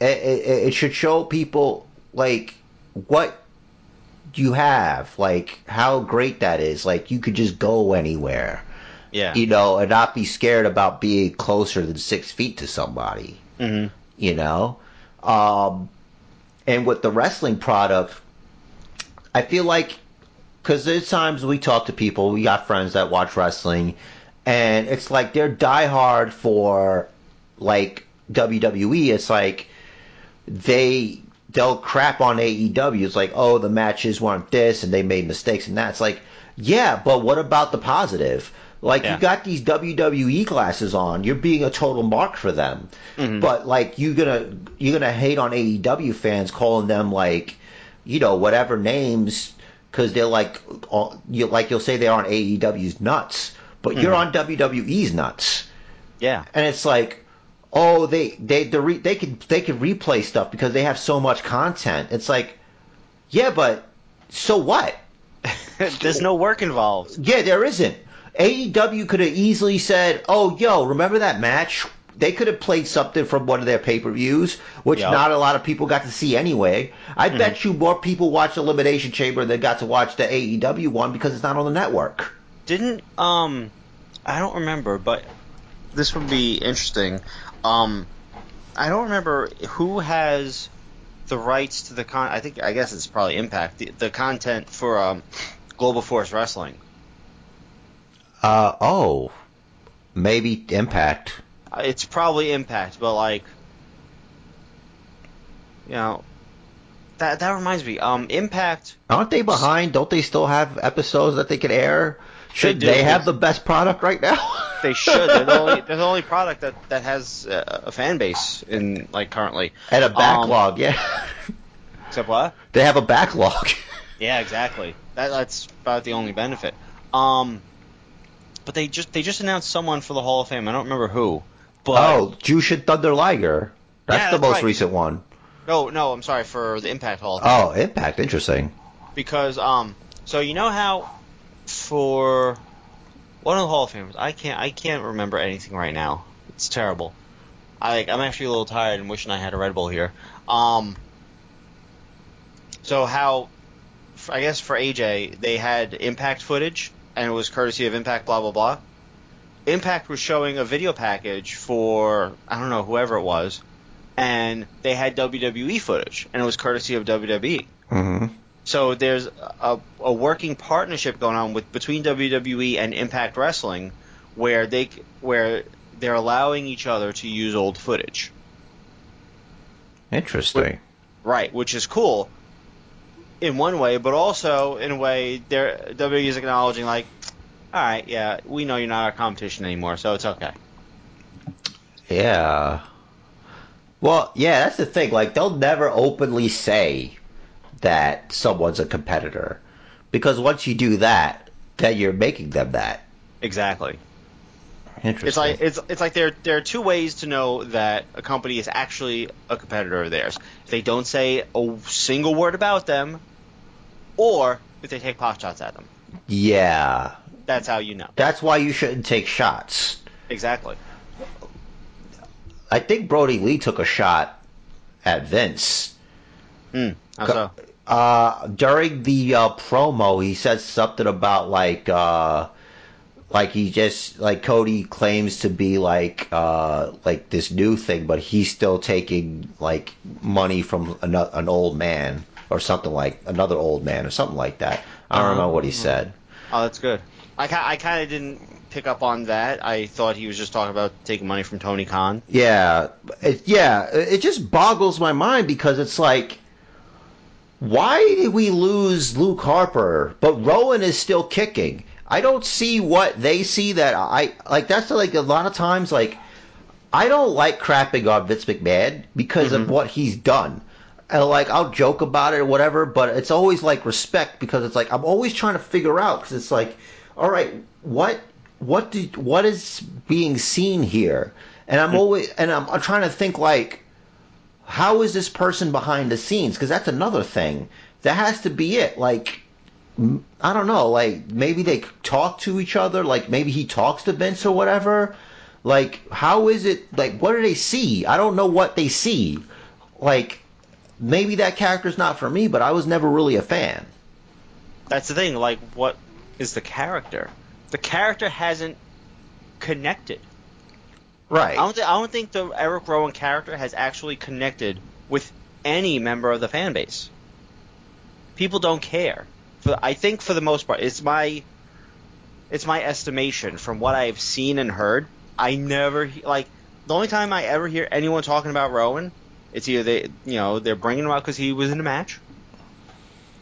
it, it, it should show people like what you have, like how great that is. Like you could just go anywhere, Yeah. you know, and not be scared about being closer than six feet to somebody Mm-hmm. you know. Um, and with the wrestling product, I feel like because there's times we talk to people, we got friends that watch wrestling, and it's like they're diehard for like WWE. It's like they they'll crap on AEW. It's like, oh, the matches weren't this, and they made mistakes and that. It's like, yeah, but what about the positive? Like Yeah. you got these WWE glasses on, you're being a total mark for them. Mhm. But like you gonna you're gonna hate on AEW fans calling them like, you know, whatever names because they're like, all- you like you'll say they are on AEW's nuts, but you're on WWE's nuts Yeah. and it's like, oh, they they the re, they could they could replay stuff because they have so much content. It's like, yeah, but so what? There's no work involved. Yeah, there isn't. AEW could have easily said, oh, yo, remember that match? They could have played something from one of their pay per views, which Yep. not a lot of people got to see anyway. I bet you more people watched Elimination Chamber than got to watch the AEW one because it's not on the network. Didn't um, I don't remember, but this would be interesting. Um, I don't remember who has the rights to the con. I think I guess it's probably Impact the, the content for um, Global Force Wrestling. Uh, oh, maybe Impact. It's probably Impact, but like, you know, that that reminds me. Um, Impact. Aren't they behind? Don't they still have episodes that they could air? Should do. they, have the best product right now? They should. They're the only, they're the only product that, that has a fan base in like currently. and a Um, backlog, yeah. Except what? They have a backlog. Yeah, exactly. That, that's about the only benefit. Um, but they just they just announced someone for the Hall of Fame. I don't remember who. But oh, Jushin Thunder Liger. That's Yeah, the that's most right. recent one. no, no, I'm sorry for the Impact Hall of Fame Oh, Impact. Interesting. because um, so you know how for one of the Hall of Famers, I can't I can't remember anything right now. It's terrible. I like, I'm actually a little tired and wishing I had a Red Bull here. Um, so how I guess for AJ they had Impact footage and it was courtesy of Impact blah blah blah. Impact was showing a video package for I don't know whoever it was, and they had WWE footage and it was courtesy of WWE. hmm So there's a, a working partnership going on with between WWE and Impact Wrestling, where they where they're allowing each other to use old footage, Interesting. right? Which is cool in one way, but also in a way, they're WWE is acknowledging like, all right, yeah, we know you're not our competition anymore, so it's okay. Yeah. Well, yeah, that's the thing. Like, they'll never openly say that someone's a competitor. Because once you do that, then you're making them that. Exactly. Interesting. It's like it's it's like there there are two ways to know that a company is actually a competitor of theirs. If they don't say a single word about them, or if they take pot shots at them. yeah. That's how you know. That's why you shouldn't take shots. Exactly. I think Brodie Lee took a shot at Vince. Hmm. How so? Uh, during the uh, promo, he said something about like, uh, like he just like Cody claims to be like, uh, like this new thing, but he's still taking like money from an, an old man or something like another old man or something like that. I don't Uh-huh. what he said. Oh, that's good. I I kind of didn't pick up on that. I thought he was just talking about taking money from Tony Khan. Yeah, it, yeah, it just boggles my mind because it's like, why did we lose Luke Harper, but Rowan is still kicking? I don't see what they see that I like. That's like a lot of times, like I don't like crapping on Vince McMahon because of what he's done. And like I'll joke about it or whatever, but it's always like respect because it's like I'm always trying to figure out because it's like, all right, what what did what is being seen here? And I'm always and I'm, I'm trying to think like, how is this person behind the scenes? Because that's another thing. That has to be it. Like I don't know. Like maybe they talk to each other. Like maybe he talks to Vince or whatever. Like how is it? Like what do they see? I don't know what they see. Like maybe that character's not for me, but I was never really a fan. That's the thing. Like, what is the character? The character hasn't connected. Right. I don't, th- I don't think the Eric Rowan character has actually connected with any member of the fan base. People don't care. For I think for the most part, it's my it's my estimation from what I've seen and heard. I never like the only time I ever hear anyone talking about Rowan, it's either they you know they're bringing him out because he was in a match,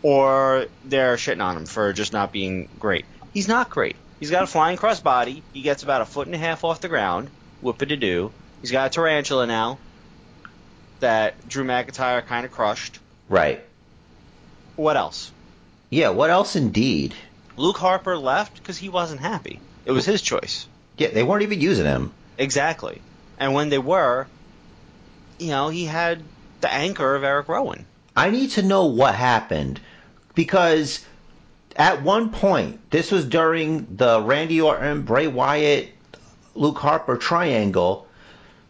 or they're shitting on him for just not being great. He's not great. He's got a flying crossbody. He gets about a foot and a half off the ground. Whoop it a do. He's got a tarantula now that Drew McIntyre kind of crushed. Right. What else? Yeah, what else indeed? Luke Harper left because he wasn't happy. It was his choice. Yeah, they weren't even using him. Exactly. And when they were, you know, he had the anchor of Eric Rowan. I need to know what happened because at one point, this was during the Randy Orton, Bray Wyatt, Luke Harper triangle.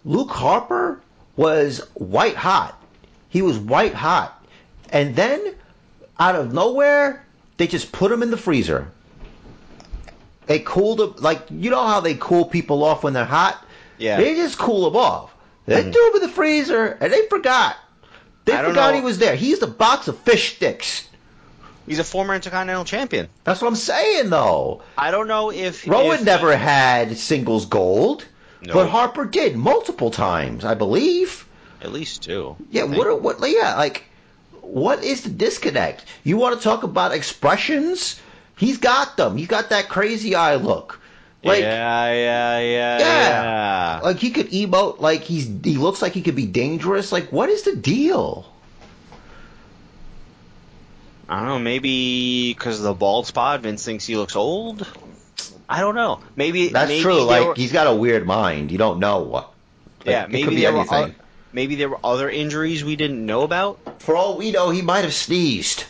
Luke Harper was white hot. He was white hot. And then, out of nowhere, they just put him in the freezer. They cooled him, like, you know how they cool people off when they're hot? Yeah. They just cool him off. They Mhm. threw him in the freezer, and they forgot. They I forgot he was there. He's the box of fish sticks. He's a former Intercontinental Champion. That's what I'm saying, though. I don't know if Rowan if- never had singles gold, No. but Harper did multiple times, I believe. at least two. Yeah, what? What? Yeah, like, what is the disconnect? You want to talk about expressions? He's got them. He's got that crazy eye look. Like, yeah, yeah, yeah, Yeah. yeah. like he could emote like he's he looks like he could be dangerous. Like, what is the deal? I don't know. Maybe because of the bald spot, Vince thinks he looks old. I don't know. Maybe That's maybe true. Like, were- he's got a weird mind. You don't know. Like, yeah, it maybe could be there were anything. o- maybe there were other injuries we didn't know about. For all we know, he might have sneezed.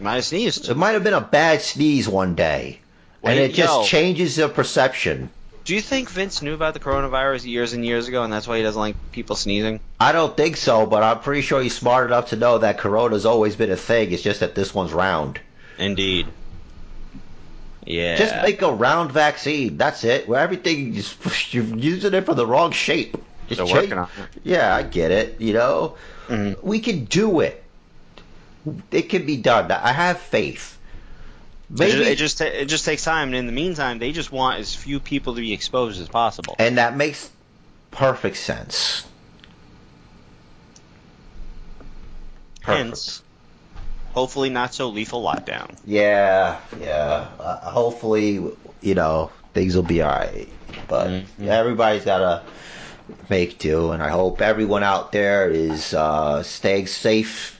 Might have sneezed. It might have been a bad sneeze one day, and Wait, it just changes the perception. Do you think Vince knew about the coronavirus years and years ago, and that's why he doesn't like people sneezing? I don't think so, but I'm pretty sure he's smart enough to know that Corona's always been a thing. It's just that this one's round. Indeed. Yeah. Just make a round vaccine. That's it. Where everything is you're using it for the wrong shape. Just They're change- working on it. Yeah, I get it. You know, Mhm. we can do it. It can be done. I have faith. It Maybe, it just it just takes time, and in the meantime, they just want as few people to be exposed as possible. and that makes perfect sense. Perfect. Hence, hopefully not so lethal lockdown. Yeah, yeah. Uh, hopefully, you know, things will be alright. But Mhm. everybody's gotta make do, and I hope everyone out there is uh, staying safe,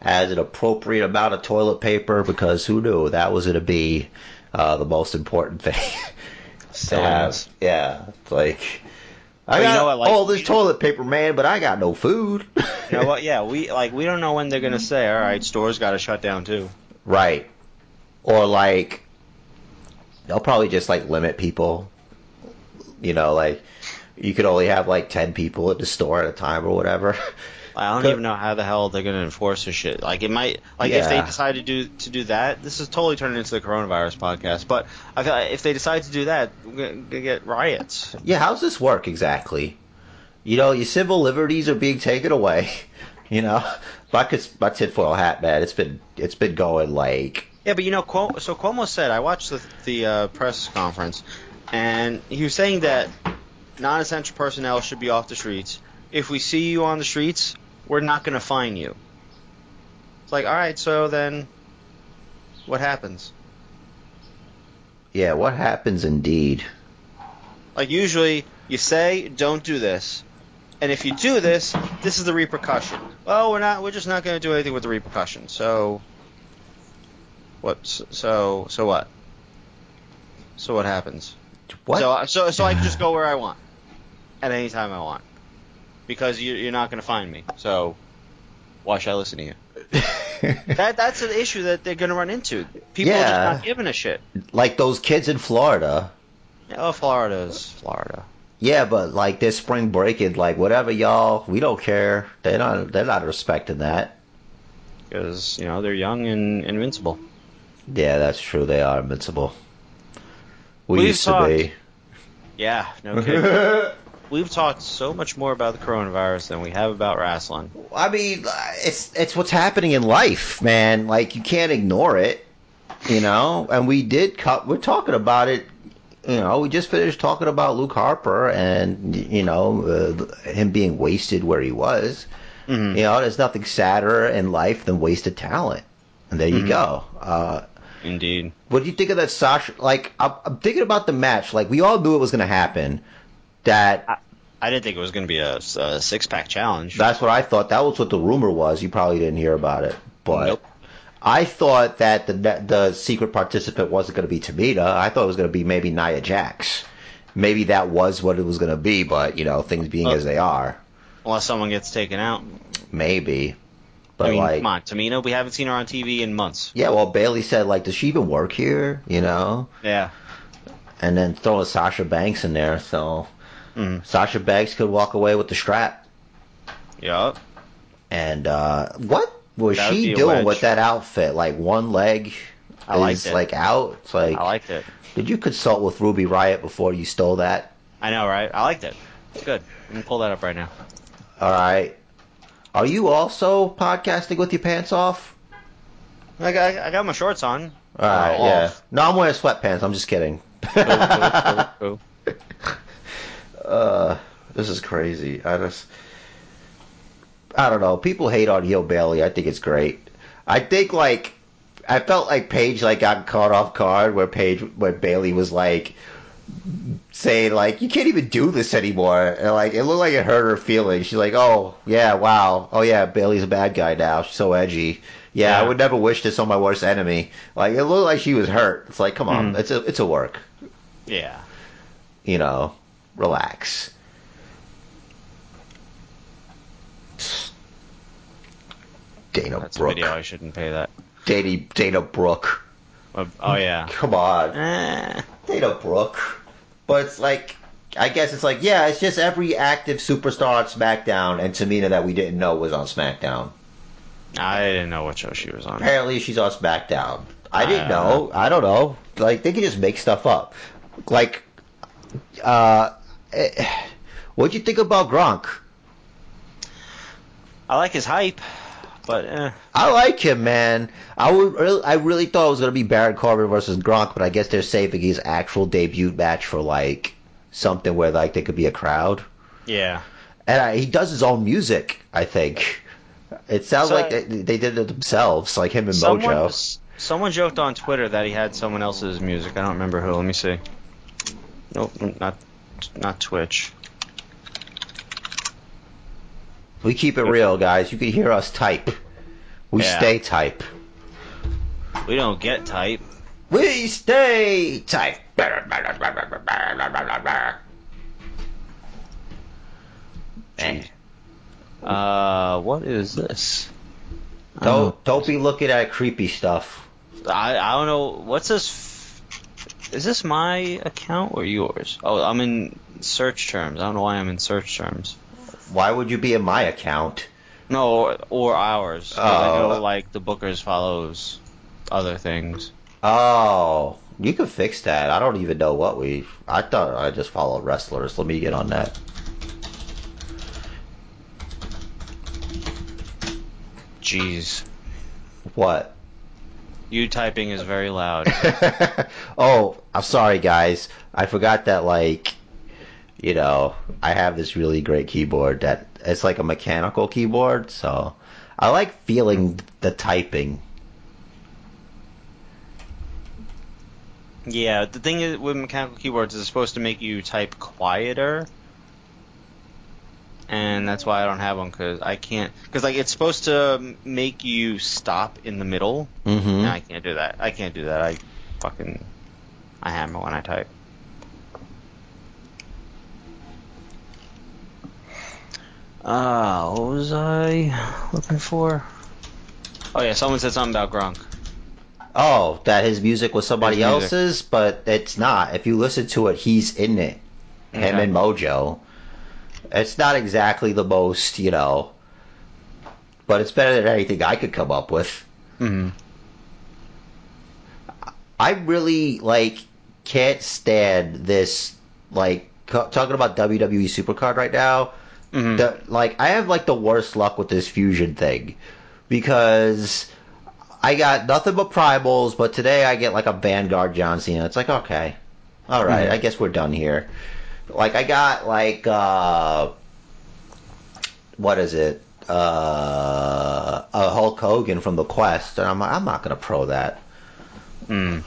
has an appropriate amount of toilet paper, because who knew that was gonna be uh, the most important thing to Still have. Yeah, it's like. I But you know what, like- all this toilet paper, man, but I got no food. You know what? Yeah, we like we don't know when they're gonna say, all right, stores got to shut down too. Right. Or like they'll probably just like limit people. You know, like you could only have like ten people at the store at a time or whatever. I don't even know how the hell they're gonna enforce this shit. Like it might, like if they decide to do to do that, this is totally turning into the coronavirus podcast. But I feel like if they decide to do that, we're gonna get riots. yeah, how's this work exactly? You know, your civil liberties are being taken away. You know, my my tinfoil hat, man. It's been it's been going like Yeah, but you know, Cuomo, so Cuomo said I watched the the uh, press conference, and he was saying that non-essential personnel should be off the streets. If we see you on the streets, we're not going to fine you. It's like, all right, so then, what happens? yeah. What happens indeed? Like usually, you say, don't do this, and if you do this, this is the repercussion. Well, we're not. We're just not going to do anything with the repercussion. So, what? So, so what? So what happens? What? So, so, so I can just go where I want at any time I want because you, you're not going to find me. So, why should I listen to you? That that's an issue that they're going to run into. People are just not giving a shit. like those kids in Florida. Oh, Florida's Florida. Yeah, but like this spring break breaking, like whatever y'all, we don't care. They're not they're not respecting that. because you know they're young and invincible. Yeah, that's true. They are invincible. We We've used to talked- be. Yeah, no kidding. We've talked so much more about the coronavirus than we have about wrestling. I mean, it's it's what's happening in life, man. Like you can't ignore it, you know. And we did cut. We're talking about it you know, we just finished talking about Luke Harper and you know uh, him being wasted where he was. Mhm. You know, there's nothing sadder in life than wasted talent. And there you Mhm. go. Uh, Indeed. what do you think of that Sasha? Like, I'm, I'm thinking about the match. Like, we all knew it was going to happen. That I didn't think it was going to be a, a six pack challenge. that's what I thought. That was what the rumor was. You probably didn't hear about it, but Nope. I thought that the the secret participant wasn't going to be Tamina. I thought it was going to be maybe Nia Jax. Maybe that was what it was going to be, but you know, things being Oh. as they are, Unless someone gets taken out. maybe. But I mean, like, come on, Tamina. We haven't seen her on TV in months. yeah. Well, Bayley said like, does she even work here? You know, Yeah. and then throwing Sasha Banks in there, so Mhm. Sasha Banks could walk away with the strap. Yup. And uh, what was she doing with that outfit? Like one leg I is it. like out. It's like, I liked it. did you consult with Ruby Riott before you stole that? I know, right? I liked it. Good. Let me pull that up right now. All right. Are you also podcasting with your pants off? I got, I got my shorts on. All right, Oh, yeah. off. No, I'm wearing sweatpants. I'm just kidding. Cool, cool, cool. Uh, this is crazy. I just, I don't know. People hate on Heel Bayley. I think it's great. I think like, I felt like Paige like got caught off guard where Paige, where Bayley was like saying like, you can't even do this anymore. And like, it looked like it hurt her feelings. She's like, oh yeah, wow, oh yeah, Bayley's a bad guy now. She's so edgy. Yeah, I would never wish this on my worst enemy. Like, it looked like she was hurt. It's like, come on, Mhm. it's a, it's a work. Yeah. You know, relax. Dana That's a Brooke. video. I shouldn't pay that. Dana, Dana Brooke. Uh, Oh, yeah. Come on. Eh. Dana Brooke. But it's like, I guess it's like, yeah, it's just every active superstar on SmackDown and Tamina that we didn't know was on SmackDown. I didn't know what show she was on. Apparently she's on SmackDown. I didn't I know. I don't know. Like, they can just make stuff up. Like, uh, eh, what'd you think about Gronk? I like his hype, but eh. I like him, man. I would, really, I really thought it was gonna be Baron Corbin versus Gronk, but I guess they're saving his actual debut match for like something where like there could be a crowd. yeah. And I, he does his own music. I think it sounds So- like they, they did it themselves, like him and Someone, Mojo. someone joked on Twitter that he had someone else's music. I don't remember who. Let me see. Nope, not not Twitch. We keep it real, guys. You can hear us type. We Yeah. stay type. We don't get type. We stay type. Uh, what is this? Don't don't be looking at creepy stuff. I I don't know. What's this? Is this my account or yours? Oh, I'm in search terms. I don't know why I'm in search terms. Why would you be in my account? No, or, or ours. 'cause I Oh. know like the Bookers follows other things. Oh, you can fix that. I don't even know what we. I thought I just followed wrestlers. Let me get on that. Jeez, What? you typing is very loud. oh, I'm sorry, guys. I forgot that, like, you know, I have this really great keyboard that it's like a mechanical keyboard, so I like feeling the typing. Yeah, the thing is with mechanical keyboards is it's supposed to make you type quieter, and that's why I don't have one because I can't. Because like it's supposed to make you stop in the middle, Mm-hmm. and I can't do that. I can't do that. I fucking I hammer when I type. Ah, what was I looking for? Oh yeah, someone said something about Gronk. Oh, that his music was somebody music. else's, but it's not. If you listen to it, he's in it. Him and Mojo. It's not exactly the most, you know, but it's better than anything I could come up with. Mm-hmm. I really like can't stand this like co- talking about WWE Supercard right now. Mm-hmm. The, like I have like the worst luck with this fusion thing because I got nothing but primals, but today I get like a Vanguard John Cena. It's like okay, All right, Mhm. I guess we're done here. Like I got like uh what is it? Uh a Hulk Hogan from the Quest and I'm like, I'm not gonna pro that. Mm.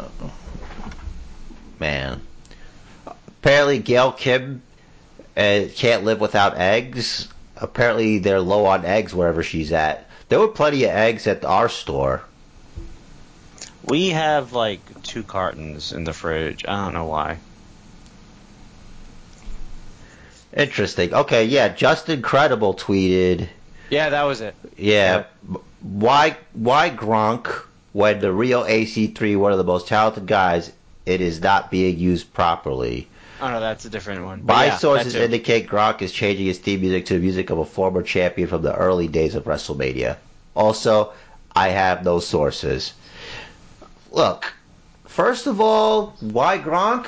Man. Apparently Gail Kim uh, can't live without eggs. Apparently they're low on eggs wherever she's at. There were plenty of eggs at our store. We have like two cartons in the fridge. I don't know why. Interesting. Okay, yeah, Justin Credible tweeted Yeah, that was it. Yeah. Why why Gronk when the real EC3 one of the most talented guys it is not being used properly. Oh no, that's a different one. My yeah, sources indicate Gronk is changing his theme music to the music of a former champion from the early days of WrestleMania. Also, I have no sources. Look, first of all, why Gronk?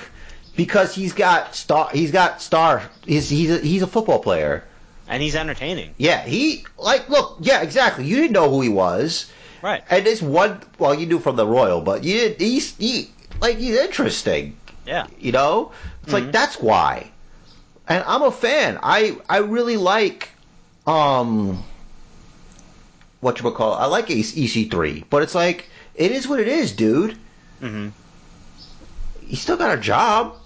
Because he's got star. He's got star. He's he's a, he's a football player. And he's entertaining. Yeah, he like look. Yeah, exactly. You didn't know who he was. Right. And this one, well, you knew from the Royal, but you didn't. He's he like he's interesting. Yeah. You know, it's like that's why. And I'm a fan. I I really like um what you would call. I like EC3, but it's like it is what it is, dude. Mm-hmm. He's still got a job.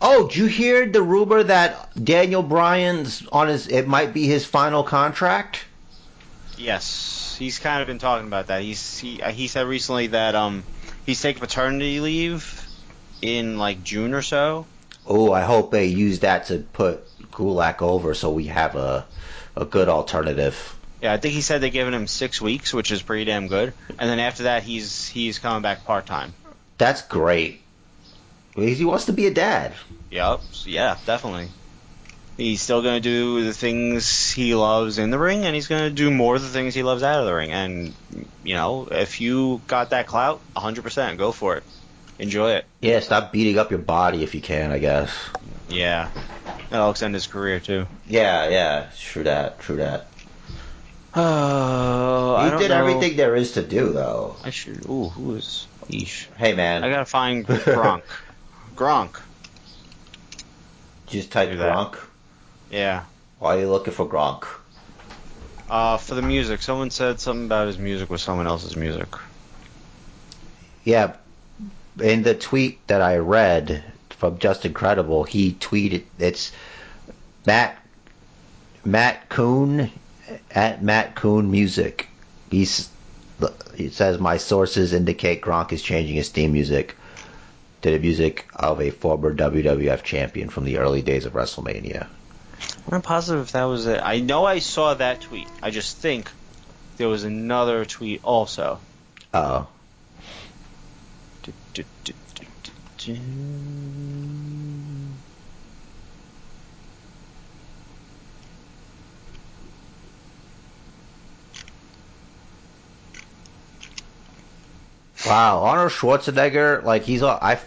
Oh, did you hear the rumor that Daniel Bryan's on his? It might be his final contract. Yes, he's kind of been talking about that. He's he uh, he said recently that um he's taking paternity leave in like June or so. Oh, I hope they use that to put Gulak over, so we have a a good alternative. Yeah, I think he said they're giving him six weeks, which is pretty damn good. And then after that, he's he's coming back part time. That's great. He wants to be a dad. Yep. Yeah, definitely. He's still gonna do the things he loves in the ring, and he's gonna do more of the things he loves out of the ring. And you know, if you got that clout, 100%, go for it. Enjoy it. Yeah, stop beating up your body if you can, I guess. Yeah, that'll extend his career too. Yeah, yeah, true that, true that. Oh, he did everything there is to do, though. I should. Ooh, who is? Eesh. Hey, man, I gotta find Gronk. Gronk. just type do that. Yeah. Why are you looking for Gronk? Uh, for the music, someone said something about his music was someone else's music. Yeah, in the tweet that I read from Justin Credible, he tweeted it's Matt Matt Coon at Matt Coon Music. He's he says my sources indicate Gronk is changing his theme music to the music of a former WWF champion from the early days of WrestleMania. I'm positive if that was it. I know I saw that tweet. I just think there was another tweet also. Oh. Wow, Arnold Schwarzenegger, like he's a I.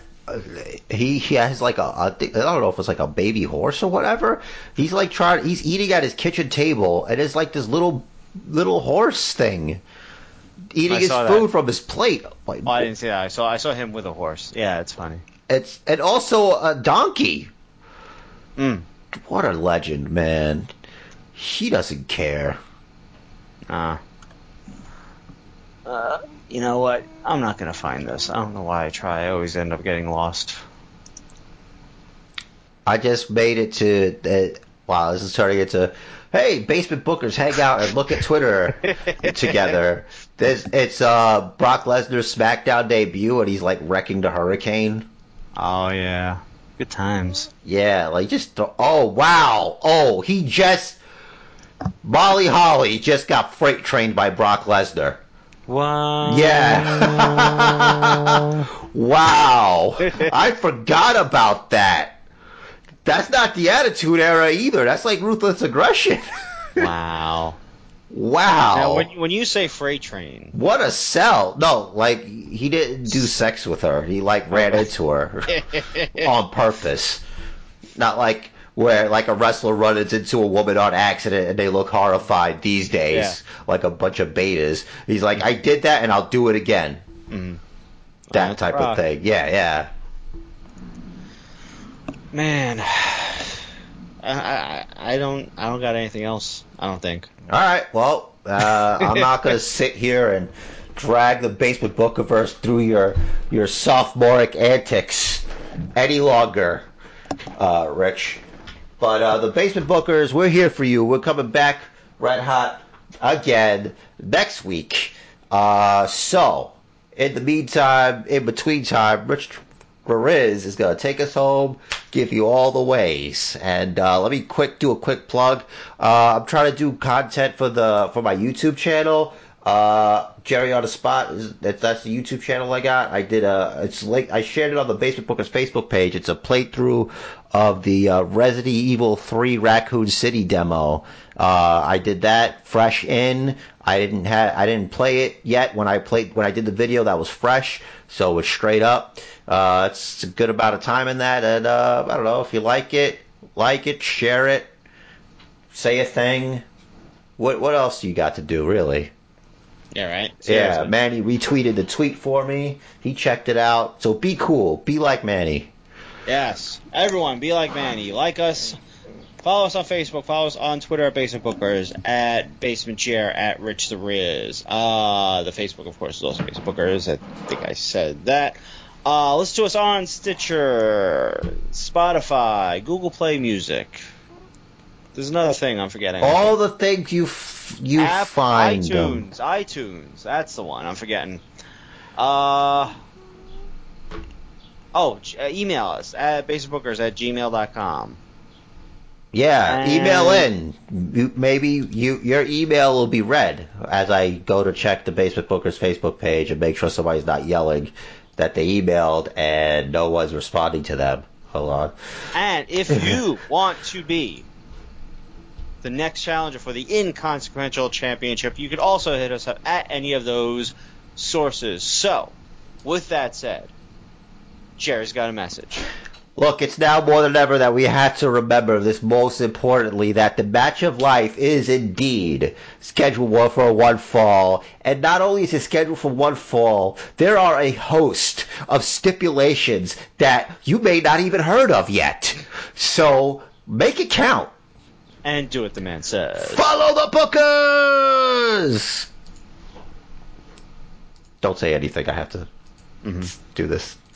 He he has like a, a I don't know if it's like a baby horse or whatever. He's like trying. He's eating at his kitchen table, and it's like this little little horse thing eating his that. food from his plate. Like, Oh, I didn't see that. I saw I saw him with a horse. Yeah, it's funny. it's and also a donkey. Mm. What a legend, man. He doesn't care. Uh, uh, you know what? I'm not gonna find this. I don't know why I try. I always end up getting lost. I just made it to. Uh, wow, this is turning into. Hey, basement bookers, hang out and look at Twitter together. This it's uh Brock Lesnar's SmackDown debut, and he's like wrecking the Hurricane. Oh yeah, good times. Yeah, like just oh wow, oh he just Molly Holly just got freight trained by Brock Lesnar. Wow. Yeah. wow. I forgot about that. That's not the Attitude Era either. That's like ruthless aggression. wow. wow. Now, when when you say freight train, what a sell. No, like he didn't do sex with her. He like ran into her on purpose. Not like where like a wrestler runs into a woman on accident and they look horrified these days, Yeah. like a bunch of betas. He's like, I did that and I'll do it again. Mhm. That type of thing. Yeah, yeah. Man, I, I I don't I don't got anything else. I don't think. All right. Well, uh, I'm not going to sit here and drag the basement bookiverse through your your sophomoric antics any longer, uh, Rich. But uh, the basement bookers, we're here for you. We're coming back red hot again next week. Uh, so, in the meantime, in between time, Rich Riz is going to take us home, give you all the ways. And uh, let me quick do a quick plug. Uh, I'm trying to do content for the for my YouTube channel. Uh, Jerry on the spot is that, that's the YouTube channel I got. I did a it's like I shared it on the Basement Bookers Facebook page. It's a playthrough of the uh, Resident Evil 3 Raccoon City demo. Uh, I did that fresh in. I didn't have I didn't play it yet when I played when I did the video. That was fresh, so it's straight up. Uh, it's a good amount of time in that, and uh, I don't know if you like it, like it, share it, say a thing. What what else do you got to do really? Yeah, right. Yeah, Manny retweeted the tweet for me. He checked it out. So be cool. Be like Manny. Yes. Everyone, be like Manny. Like us. Follow us on Facebook. Follow us on Twitter at Basement Bookers, at Basement Chair, at Rich the Riz. Uh, the Facebook, of course, is also Basement Bookers. I think I said that. Uh, listen to us on Stitcher, Spotify, Google Play Music. There's another thing I'm forgetting. All the things you f- you App, find them. iTunes, iTunes. That's the one. I'm forgetting. Uh. Oh, uh, email us at basebookers at gmail.com. Yeah, And- email in. Maybe you your email will be read as I go to check the Basement Bookers Facebook page and make sure somebody's not yelling that they emailed and no one's responding to them. Hold on. And if you want to be the next challenger for the inconsequential championship, you could also hit us up at any of those sources. So, with that said, Jerry's got a message. Look, it's now more than ever that we have to remember this most importantly that the match of life is indeed scheduled for one fall. And not only is it scheduled for one fall, there are a host of stipulations that you may not even heard of yet. So make it count. And do what the man says. Follow the bookers! Don't say anything, I have to Mhm. do this.